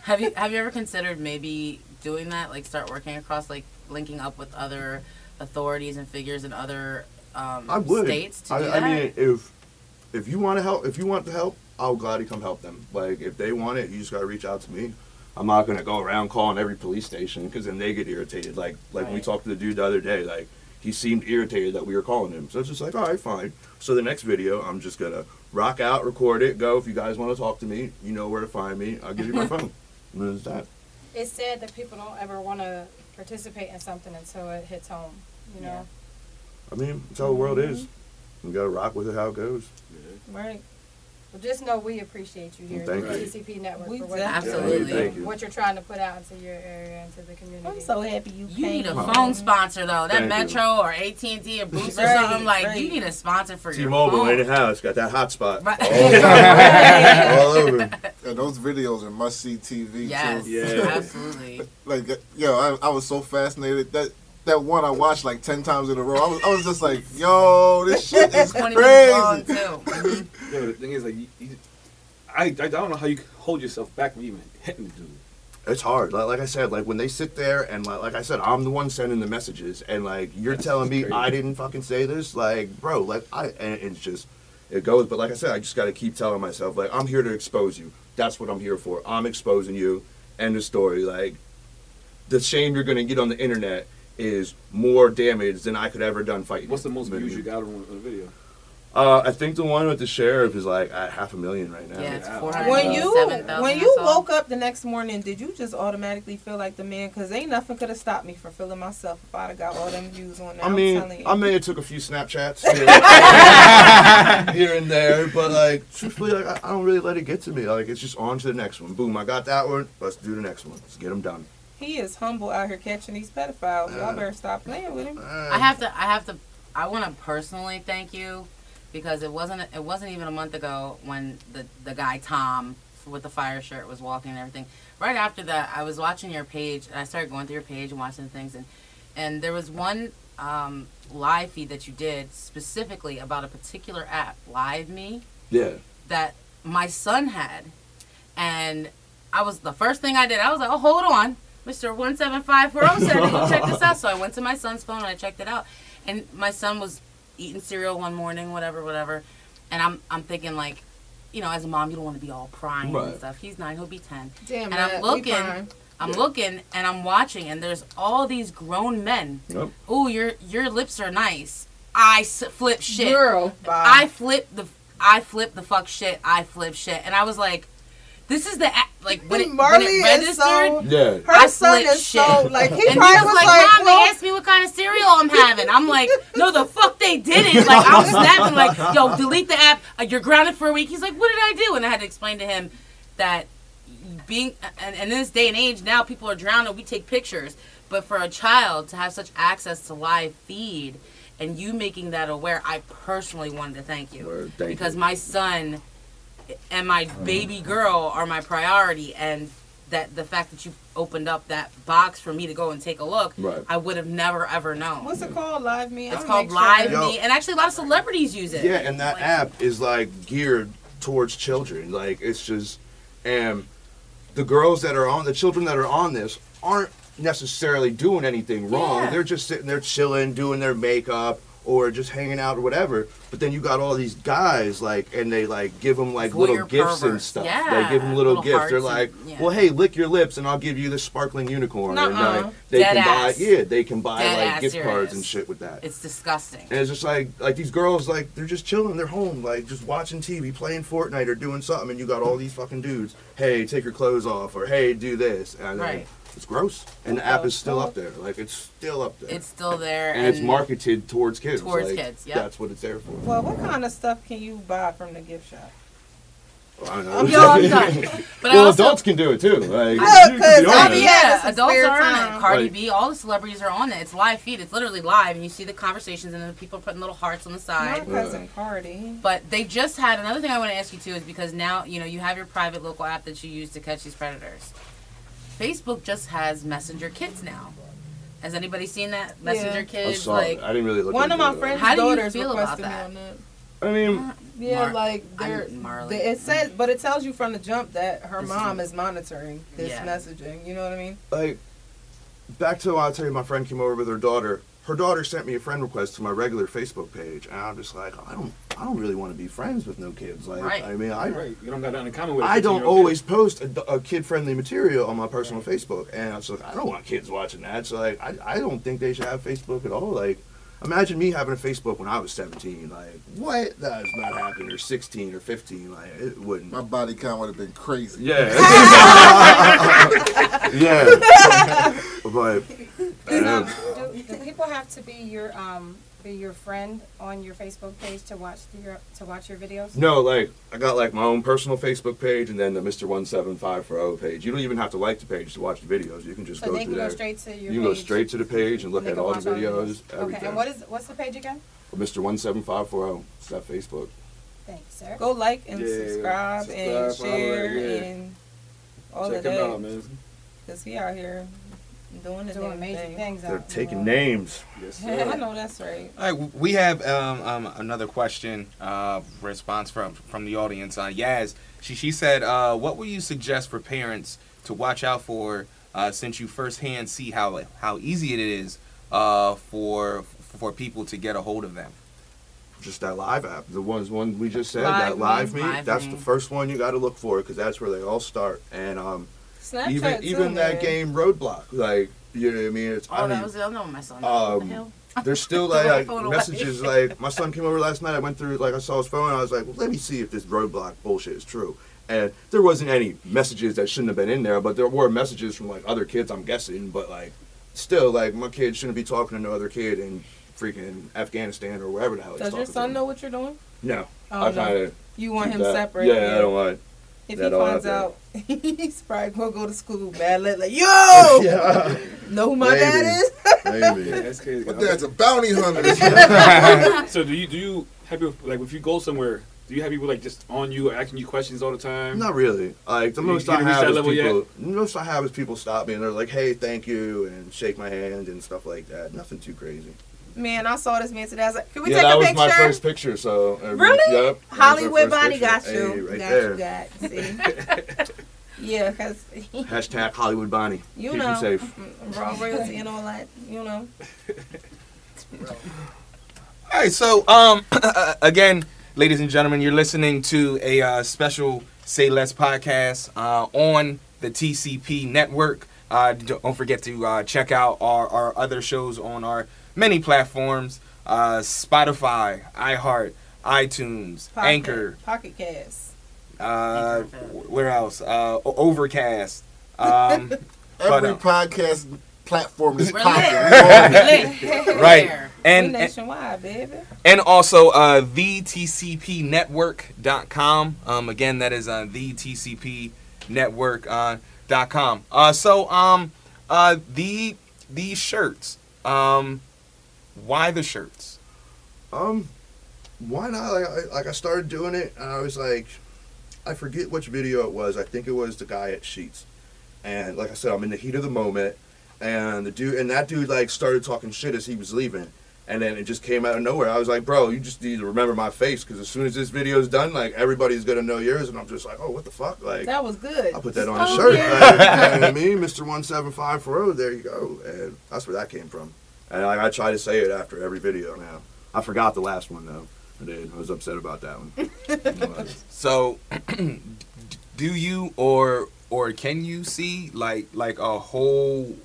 Have you have you ever considered maybe doing that? Like start working across like linking up with other authorities and figures in other um, I would. states to I, do I mean, if if you want to help, if you want to help, I'll gladly come help them. Like if they want it, you just gotta reach out to me. I'm not gonna go around calling every police station because then they get irritated. Like like we talked to the dude the other day, like he seemed irritated that we were calling him. So it's just like, all right, fine. So the next video, I'm just gonna rock out, record it, go. If you guys want to talk to me, you know where to find me. I'll give you my phone. And that's that. It's sad that people don't ever want to participate in something until it hits home. You know. Yeah. I mean, that's how the world is. Mm-hmm. You gotta rock with it how it goes. Right. Well, just know we appreciate you here Thank at the you. TCP Network We for what, Absolutely. Thank you. what you're trying to put out into your area, into the community. I'm so happy you, You came. need a Oh. phone sponsor though. That Thank you. Metro or AT and T or Boost or Right, something like right. you need a sponsor for your T-Mobile phone. in the house got that hotspot Right. all, all over. And those videos are must see TV Yes, too. Yeah. absolutely. Like yo, I, I was so fascinated that. That one I watched like ten times in a row. I was, I was just like, "Yo, this shit is 20 minutes long crazy." too. Mhm. Yeah, the thing is, like, you, you, I, I don't know how you hold yourself back from even hitting the dude. It's hard. Like, like I said, like when they sit there and like, like I said, I'm the one sending the messages, and like you're telling me crazy. I didn't fucking say this, like bro, like I, and it's just it goes. But like I said, I just got to keep telling myself, like I'm here to expose you. That's what I'm here for. I'm exposing you. End of story. Like the shame you're gonna get on the internet is more damage than I could ever done fighting. What's the most views you got on a video? Uh, I think the one with the sheriff is like at half a million right now. Yeah, it's 400 When you 7,000 when you woke up the next morning, did you just automatically feel like the man? Cause ain't nothing could have stopped me from feeling myself if I'd have got all them views on there. I mean. I may have took a few Snapchats here, here and there, but like truthfully, like I, I don't really let it get to me. Like it's just on to the next one. Boom, I got that one. Let's do the next one. Let's get them done. He is humble out here catching these pedophiles. Y'all better stop playing with him. I have to. I have to. I want to personally thank you because it wasn't. It wasn't even a month ago when the the guy Tom with the fire shirt was walking and everything. Right after that, I was watching your page and I started going through your page and watching things and and there was one um, live feed that you did specifically about a particular app, Live Me, Yeah. that my son had, and I was the first thing I did. I was like, "Oh, hold on, Mister One Seven Five Four Zero said that you check this out." So I went to my son's phone and I checked it out, and my son was eating cereal one morning, whatever, whatever, and I'm I'm thinking like, you know, as a mom, you don't want to be all prying Right. and stuff. He's nine, he'll be ten, Damn, and I'm looking. I'm looking and I'm watching, and there's all these grown men. Yep. Ooh, your your lips are nice. I s- flip shit. Girl, I flip the I flip the fuck shit. I flip shit, and I was like, this is the a- like when it, when Marley it is registered. so- Yeah. Her I son flipped is so like he and he was, was like, like, "Mom, well, they asked me what kind of cereal I'm having." I'm like, "No, the fuck they didn't." Like I'm snapping, like, "Yo, delete the app. Uh, you're grounded for a week." He's like, "What did I do?" And I had to explain to him that being and, and in this day and age now people are drowning. We take pictures, but for a child to have such access to live feed and you making that aware, I personally wanted to thank you Word, thank because you. my son and my baby girl are my priority and that the fact that you opened up that box for me to go and take a look Right. i would have never ever known what's it called? Live Me. it's I'll called make sure live me and actually a lot of celebrities use it Yeah, and that Like, app is like geared towards children. Like it's just, and the girls that are on, the children that are on this aren't necessarily doing anything wrong. Yeah. They're just sitting there chilling, doing their makeup or just hanging out or whatever. But then you got all these guys like, and they like give them like little gifts and stuff. Yeah, They give them little, little gifts. They're like, and- yeah. well, hey, lick your lips and I'll give you this sparkling unicorn. And Nuh-uh. like, they Dead can buy, yeah, they can buy Dead like ass gift cards and shit with that. it's disgusting And it's just like like these girls like they're just chilling, they're home, like just watching TV, playing Fortnite or doing something, and you got all these fucking dudes. Hey, take your clothes off, or hey, do this. And then Right. It's gross, and the app is still up there. Like it's still up there. it's still there and, it's marketed towards kids. Towards like, kids, yep. That's what it's there for. Well, what kind of stuff can you buy from the gift shop? I don't know. I'm Yo, I'm done. But I well, also- adults can do it too. Like, Look, you can 'cause be on I'll it. yeah, some adults spare are on time. it. Cardi Right. B, all the celebrities are on it. It's live feed. It's literally live, and you see the conversations, and then people putting little hearts on the My side. cousin Cardi. But they just had another thing I want to ask you too is because now you know you have your private local app that you use to catch these predators. Facebook just has Messenger Kids now. Has anybody seen that Messenger Yeah. I Kids? saw Like, it. I didn't really look. One of my it. friend's How do you daughters feel about requested me that? on that. I mean, Yeah, Mar- like I'm they're, they- it says, but it tells you from the jump that her This is- mom is monitoring this Yeah. messaging. You know what I mean? like back to I'll tell you my friend came over with her daughter. Her daughter sent me a friend request to my regular Facebook page, and I'm just like, I don't, I don't really want to be friends with no kids. Like, Right. I mean, I, right. You don't got nothing in common with. a I don't 15-year-old always post a, a kid-friendly material on my personal Facebook, and I was like, I don't want kids watching that. So like, I, I don't think they should have Facebook at all. Like, imagine me having a Facebook when I was 17. Like, what? That is not happening. Or 16 or 15. Like, it wouldn't. My body count would have been crazy. Yeah. yeah. but um, do, do people have to be your um be your friend on your Facebook page to watch your to watch your videos? no, like I got like my own personal Facebook page and then the Mr. One Seven Five for O page. You don't even have to like the page to watch the videos. You can just So go they can go there. straight to your you can go page straight to the page and look and at all the watch all videos, Okay, everything. and what is what's the page again? Mr. One Seven Five Four O. Oh. It's that Facebook. Thanks, sir. Go like and Yeah, subscribe, and subscribe, follow, share yeah. and all Check of him out, man. Cause he out here doing the Doing damn major thing. things They're taking the world. names. Yes, sir. I know that's right. All right, we have um, um, another question uh, response from from the audience. Uh, Yaz, she she said, uh, "What would you suggest for parents to watch out for uh, since you firsthand see how how easy it is uh, for for people to get a hold of them?" Just that live app, the ones one we just said, Live that live Me, me. Live that's Me. the first one you got to look for because that's where they all start. And um, Snapchat even even that man. game Roblox, like You know what I mean? It's, Oh, I mean, that was the other one my son. um, there's still like, like, messages like my son came over last night. I went through like I saw his phone. and I was like, well, let me see if this Roblox bullshit is true. And there wasn't any messages that shouldn't have been in there, but there were messages from like other kids. I'm guessing, but like still, like my kid shouldn't be talking to no other kid in freaking Afghanistan or wherever the hell he's Does your son to. know what you're doing? No, Oh, I no. kind of. You want him that- separate? Yeah, I don't want. If that he all finds out out, he's probably gonna go to school mad, like, like, yo, Yeah. know who my Maybe. dad is? Maybe. Yeah, that's crazy. My dad's a bounty hunter. so do you do you have people like if you go somewhere? Do you have people like just on you asking you questions all the time? Not really. Like the You- most you I have that is level yet? Most I have is people stop me and they're like, "Hey, thank you," and shake my hand and stuff like that. Nothing too crazy. Man, I saw this man today. I was like, can we yeah, take a picture? that was my first picture. So every- Really? Yep. that was our Hollywood Bonnie picture. got you. Hey, right got there. you, got. See? yeah, because Hashtag Hollywood Bonnie. you Keep know, safe. raw royalty and all that. You know. All right, so um, again, ladies and gentlemen, you're listening to a uh, special Say Less podcast uh, on the TCP network. Uh, don't forget to uh, check out our, our other shows on our many platforms: uh, Spotify, iHeart, iTunes, Pocket, Anchor. Pocket Cast. Uh, where else? Uh, Overcast. Um, but, Every uh, podcast platform is We're popping. lit. We on We're it. lit. right. we And, and nationwide, baby. and also uh, thetcpnetwork.com. Um, again, that is uh, thetcpnetwork.com. Uh, com. uh, so um, uh, the these shirts. Um, why the shirts? Um, why not? Like I, like I started doing it, and I was like, I forget which video it was. I think it was the guy at Sheetz, and like I said, I'm in the heat of the moment, and the dude and that dude like started talking shit as he was leaving, and then it just came out of nowhere. I was like, bro, you just need to remember my face because as soon as this video's done, like everybody's gonna know yours, and I'm just like, oh, what the fuck, like. That was good. I put that on Oh, a shirt. yeah. Like, you know what I mean? Mr. 17540, there you go. And that's where that came from. And like, I try to say it after every video now. I forgot the last one, though. I did. I was upset about that one. So, do you or or can you see like like a whole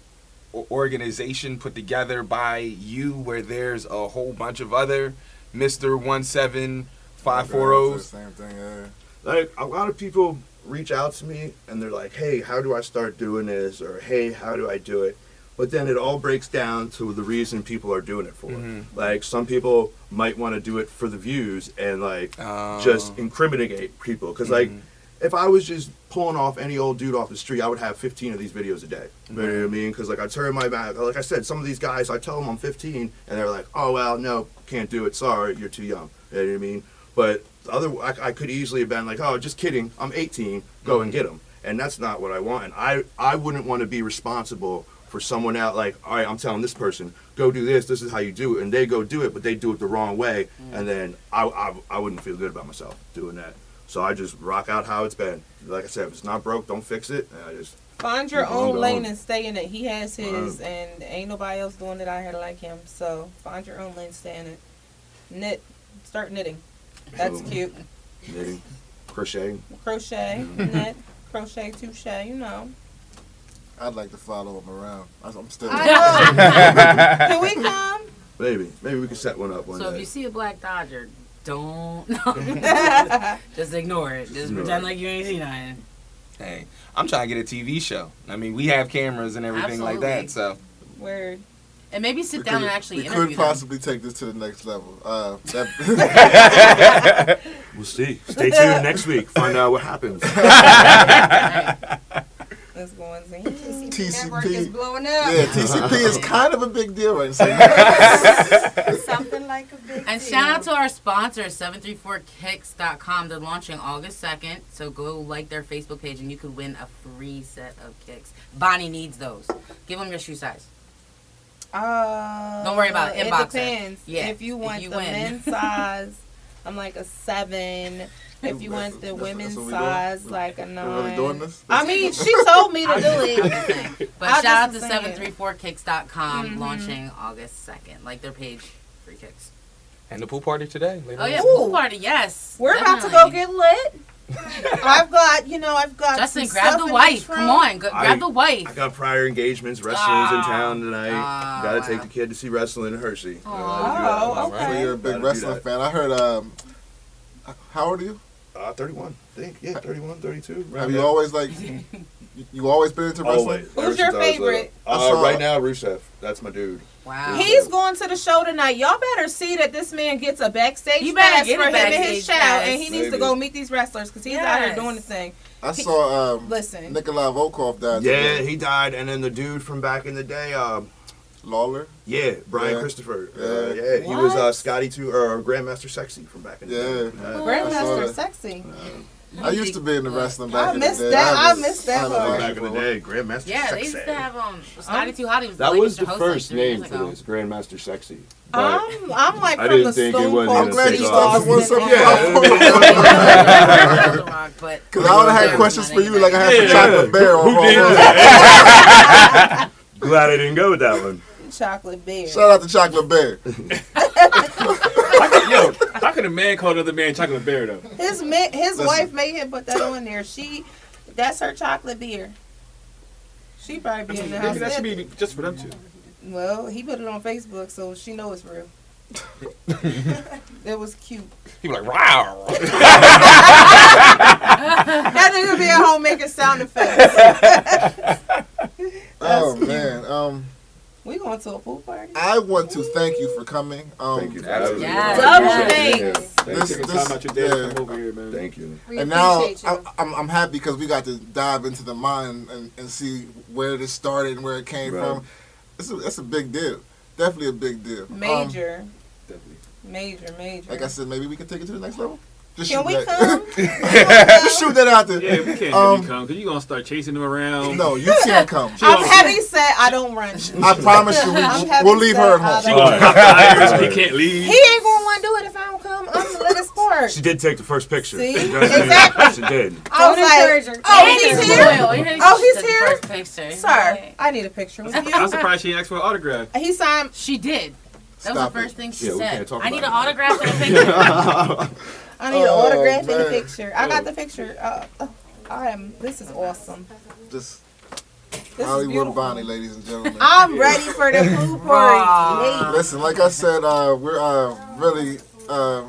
organization put together by you where there's a whole bunch of other Mister One Seven Five Four O's? Same thing. Yeah. like, a lot of people reach out to me and they're like, hey, how do I start doing this? Or, hey, how do I do it? But then it all breaks down to the reason people are doing it for. Mhm. Like, some people might want to do it for the views and, like, Oh. just incriminate people. Because, like, mm-hmm. if I was just pulling off any old dude off the street, I would have 15 of these videos a day. You know what I mm-hmm. mean? Because like I turn my back, like I said, some of these guys, I tell them I'm 15, and they're like, "Oh well, no, can't do it. Sorry, you're too young." You know what I mean? But the other, I, I could easily have been like, "Oh, just kidding. I'm 18. Go and mm-hmm. get them." And that's not what I want. And I, I wouldn't want to be responsible for someone out like, all right, I'm telling this person, go do this. This is how you do it, and they go do it, but they do it the wrong way, and then I, I, I wouldn't feel good about myself doing that. So I just rock out how it's been. Like I said, if it's not broke, don't fix it. And I just Find your own lane and stay in it. He has his, Right. and ain't nobody else doing it out here like him. So find your own lane, stay in it. Knit, start knitting. That's Boom. cute. knitting, crocheting. Crochet, Mhm. knit, crochet, touche. You know. I'd like to follow him around. I'm I'm still. I know. Can we come? Maybe, maybe we can set one up one So if you see a black Dodger, don't. Just ignore it. Just Ignore pretend it. like you ain't seen nothing. Hey, I'm trying to get a TV show. I mean, we have cameras and everything like that. So Word. And maybe sit We down could- and actually we interview could them. possibly take this to the next level. Uh, that We'll see. Stay tuned next week. Find out what happens. Let's go and see. TCP network is blowing up. Yeah, TCP is kind of a big deal right now. Something like a big And deal. And shout out to our sponsor, 734kicks.com. They're launching August 2nd, so go like their Facebook page and you could win a free set of kicks. Bonnie needs those. Give them your shoe size. Uh, Don't worry about it. It Inbox her. depends. Yeah, If you if want you the win. men's size, I'm like a seven. If you want the That's- women's that's what doing? size, like a nine. really doing this? I mean, she told me to do it. But I shout out to just saying. 734kicks.com, Mhm. launching August 2nd. Like their page, free kicks. and the pool party today. later Oh, on. yeah, pool party, yes. We're about to go get lit. I've got, you know, I've got. Justin, some grab stuff the wife. Come on, go, grab I- the wife. I got prior engagements. Wrestling's in Oh. town tonight. Oh, Gotta wow. take the kid to see wrestling in Hershey. Oh, So you're a big Gotta wrestling fan. I heard. Um, how old are you? Uh, 31, I think. Yeah, 31, 32. Have around you always like? you, you always been into wrestling? Always. Who's Ever your since I was little. favorite? I Uh, right now, Rusev. That's my dude. Wow. He's going to the show tonight. Y'all better see that this man gets a backstage You better pass get for him and his child, pass. and he needs to go meet these wrestlers because he's out here doing the thing. I saw um, Listen, Nikolai Volkov died. Yeah, today. he died. And then the dude from back in the day, um, Lawler. yeah, Brian Yeah. Christopher. Yeah. Uh, yeah, he was uh, Scotty too, or Grandmaster Sexy from back in the Yeah. day. I saw Grandmaster that. sexy. I used to be in the wrestling back I in the day. that. I haven't- missed that haven't part. watched Back in the for a while. day, Grandmaster Yeah, Sexy. they used to have um Scotty Too Hot. He was That was Mr. the first like, name years for ago. this, Grandmaster Sexy. But I'm, I'm like I from didn't the think it Stone wasn't Cold I'm glad you Take started with one something. era. The Rock, but Because I would have had questions for you like I had for Yeah. Chocolate Bear on Who did that? Glad I didn't go with that one. Chocolate bear. Shout out to Chocolate Bear. Yo, how can a man call another man chocolate bear though? His ma- his Listen. wife made him put that on there. She, that's her chocolate beer. She probably be in the house. Maybe that should be just for them two. Well, he put it on Facebook, so she know it's real. it was cute. He be like, wow. That nigga be at home making sound effects. Oh cute. man. Um, We going to a pool party? I want to thank you for coming. Um, Thank you for having me. Yes. I Double appreciate thanks. here. Thanks This- for taking this- time out your day yeah. to come over here, man. Thank you. We and now you. I, I'm, I'm happy because we got to dive into the mind and, and see where this started and where it came Right. from. It's a, that's a big deal. Definitely a big deal. Um, Major, Definitely. major, major. like I said, maybe we can take it to the next level. Just Can we that. come? Just shoot that out there. Yeah, we can't Um, you come because you're gonna start chasing them around. No, you can't come. I'm heavy set. I don't run. I promise you, we, we'll leave her at home. She gonna pop tires. He can't leave. He ain't gonna want to do it if I don't come. I'm the little sport. She did take the first picture. See? Exactly. She did. I was Don't like, her. oh, he's he's here. loyal. He Oh, he's here? first picture. Sir, I need a picture with I'm surprised she didn't ask for an autograph. He signed. She did. That was Stop the it. first thing she Yeah, we said. can't talk I need an autograph and a picture. I need an Oh, autograph and a picture. I got the picture. Uh, uh, I am. This is awesome. Just This is Hollywood beautiful. Bonnie, ladies and gentlemen. I'm ready for the pool party. Listen, like I said, uh, we're uh, really uh,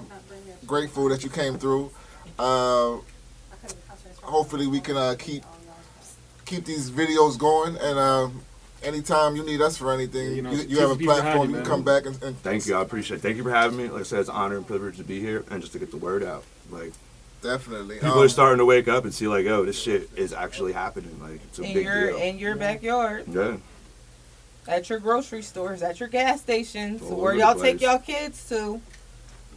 grateful that you came through. Uh, hopefully, we can uh, keep keep these videos going. And uh, anytime you need us for anything, you you, know, you, keep have a the people behind platform. you, You, can come back and, and Thank you. I appreciate it. Thank you for having me. Like I said, it's an honor and privilege to be here and just to get the word out. Like, definitely. people Um, are starting to wake up and see, like, oh, this shit is actually happening. Like, it's a In big your deal. in your backyard, yeah. at your grocery stores, at your gas stations, All where y'all take y'all kids to.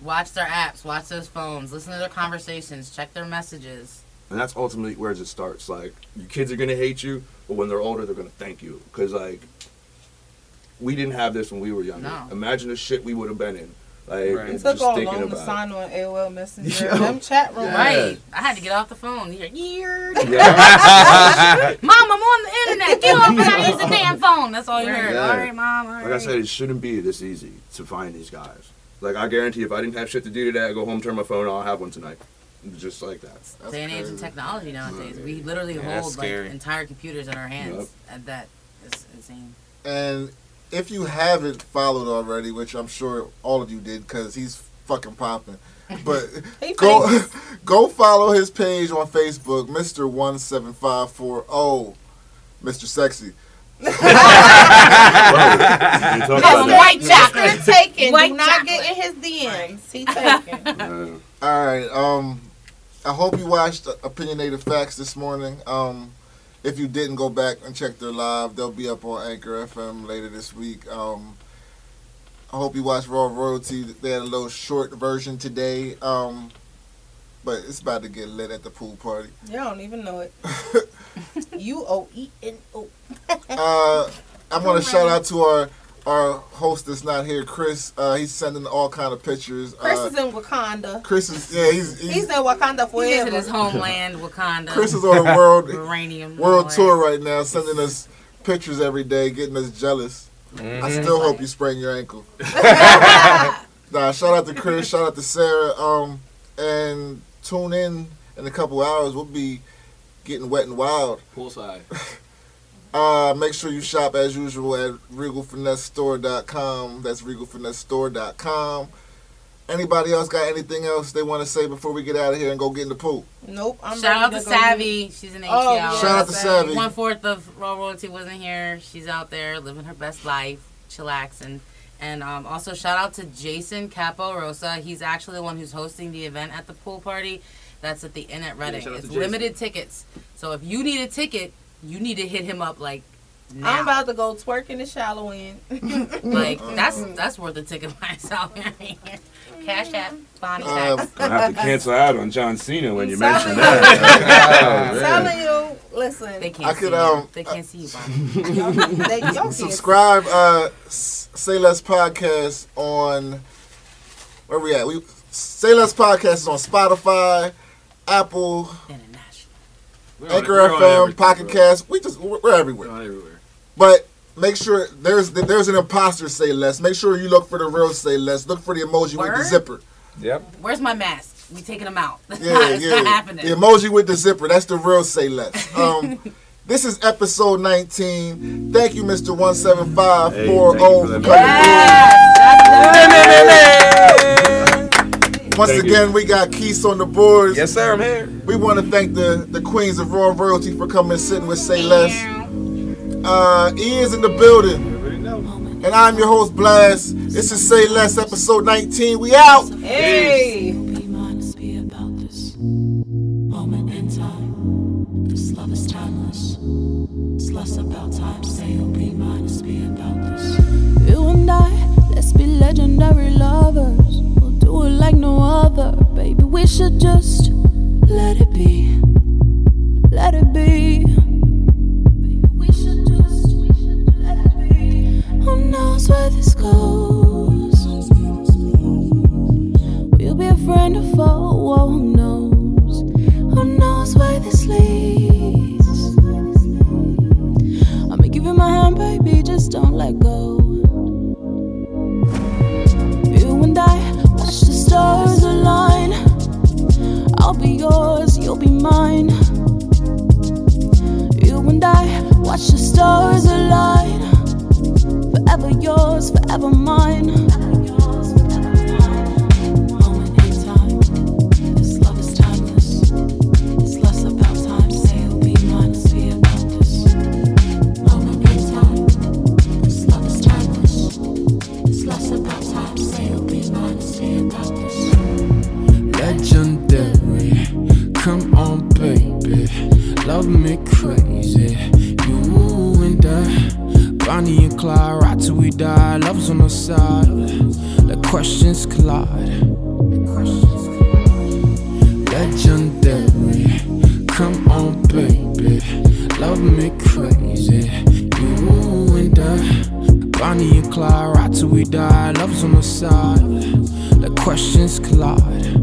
Watch their apps. Watch those phones. Listen to their conversations. Check their messages. And that's ultimately where it starts. Like, your kids are going to hate you, but when they're older, they're going to thank you. Because, like, we didn't have this when we were younger. No. Imagine the shit we would have been in. Like, Right. It took just all thinking long to about sign on AOL Messenger. Yeah. Them chat rooms. Yeah. Right. I had to get off the phone. You're like, "Year." Yeah. Mom, I'm on the internet. Get off and I use the damn phone. That's all you heard. Yeah. All right, mom. All right. Like I said, it shouldn't be this easy to find these guys. Like I guarantee, if I didn't have shit to do today, I go home, turn my phone on, I'll have one tonight. Just like that. that's day and age and technology nowadays. We literally Yeah, hold like entire computers in our hands. And that is insane. And if you haven't followed already, which I'm sure all of you did, because he's fucking popping. But He go famous. go follow his page on Facebook, Mr. One Seven Five Four Oh, Mr. Sexy. Whoa. You talk about white chocolate. Taken. White Do not chocolate. get in his DMs. He taken. Uh, All right. Um, I hope you watched Opinionated Facts this morning. Um, if you didn't, go back and check their live. They'll be up on Anchor FM later this week. Um, I hope you watched Raw Royalty. They had a little short version today. Um, but it's about to get lit at the pool party. You don't even know it. U O E N O. Uh, I want to shout out to our our host is not here, Chris. Uh, he's sending all kind of pictures. Chris uh, is in Wakanda. Chris is yeah he's he's, He's in Wakanda forever. He's in his homeland, Wakanda. Chris is on a world uranium. world all tour right now, sending us pictures every day, getting us jealous. I still hope you sprain your ankle. nah, shout out to Chris, shout out to Sarah, um, and tune in in a couple hours, we'll be getting wet and wild. Poolside. Uh, make sure you shop as usual at regalfinessestore.com. That's regalfinessestore.com. Anybody else got anything else they want to say before we get out of here and go get in the pool? Nope. I'm Shout out to to go Savvy. She's an ATL. Oh, yeah, Shout out to Savvy. One fourth of Raw Royalty wasn't here. She's out there living her best life, chillaxing. And um, also shout out to Jason Capo Rosa. He's actually the one who's hosting the event at the pool party. That's at the Inn at Reading. shout out it's limited tickets. So if you need a ticket, you need to hit him up like now. I'm about to go twerk in the shallow end. like that's that's worth a ticket by itself. Cash app, Bonnie tax. I have to cancel out on John Cena when you mention that. I'm Oh, telling you, listen. They can't I see could, you. um, They can't see you, Bonnie. They, y'all can't Subscribe, uh, S- Say Less Podcast on where we at? We Say Less Podcast is on Spotify, Apple, We're Anchor on FM, everything, Pocket bro. Cast. We just we're we're everywhere. We're everywhere. But make sure there's there's an imposter say less. Make sure you look for the real say less. Look for the emoji with the zipper. Yep. Where's my mask? We taking them out. Yeah, it's yeah. not happening. The emoji with the zipper. That's the real say less. Um, this is episode 19. Thank you, Mr. 175 Hey, for thank you for for coming through. Once Thank you. again, we got Keith on the boards. Yes, sir. I'm here. We want to thank the the queens of Raw Royalty for coming and sitting with Say Less. Uh, E is in the building. And I'm your host, Blast. This is Say Less, episode 19. We out. Hey. Be mine, be about this moment in time. This love is timeless. It's less about time. Say you'll be mine, be about this. You and I, let's be legendary lovers. Like no other. Baby, we should just let it be. Let it be. We should just let it be. Who knows where this goes? We'll be a friend or foe, who knows? Who knows where this leads? I'ma give you my hand, baby, just don't let go. Stars align. I'll be yours, you'll be mine. You and I, watch the stars align. Forever yours, forever mine. Questions collide. Legendary. Come on, baby, love me crazy. You and I, Bonnie and Clyde, right till we die. Love's on the side. The questions collide.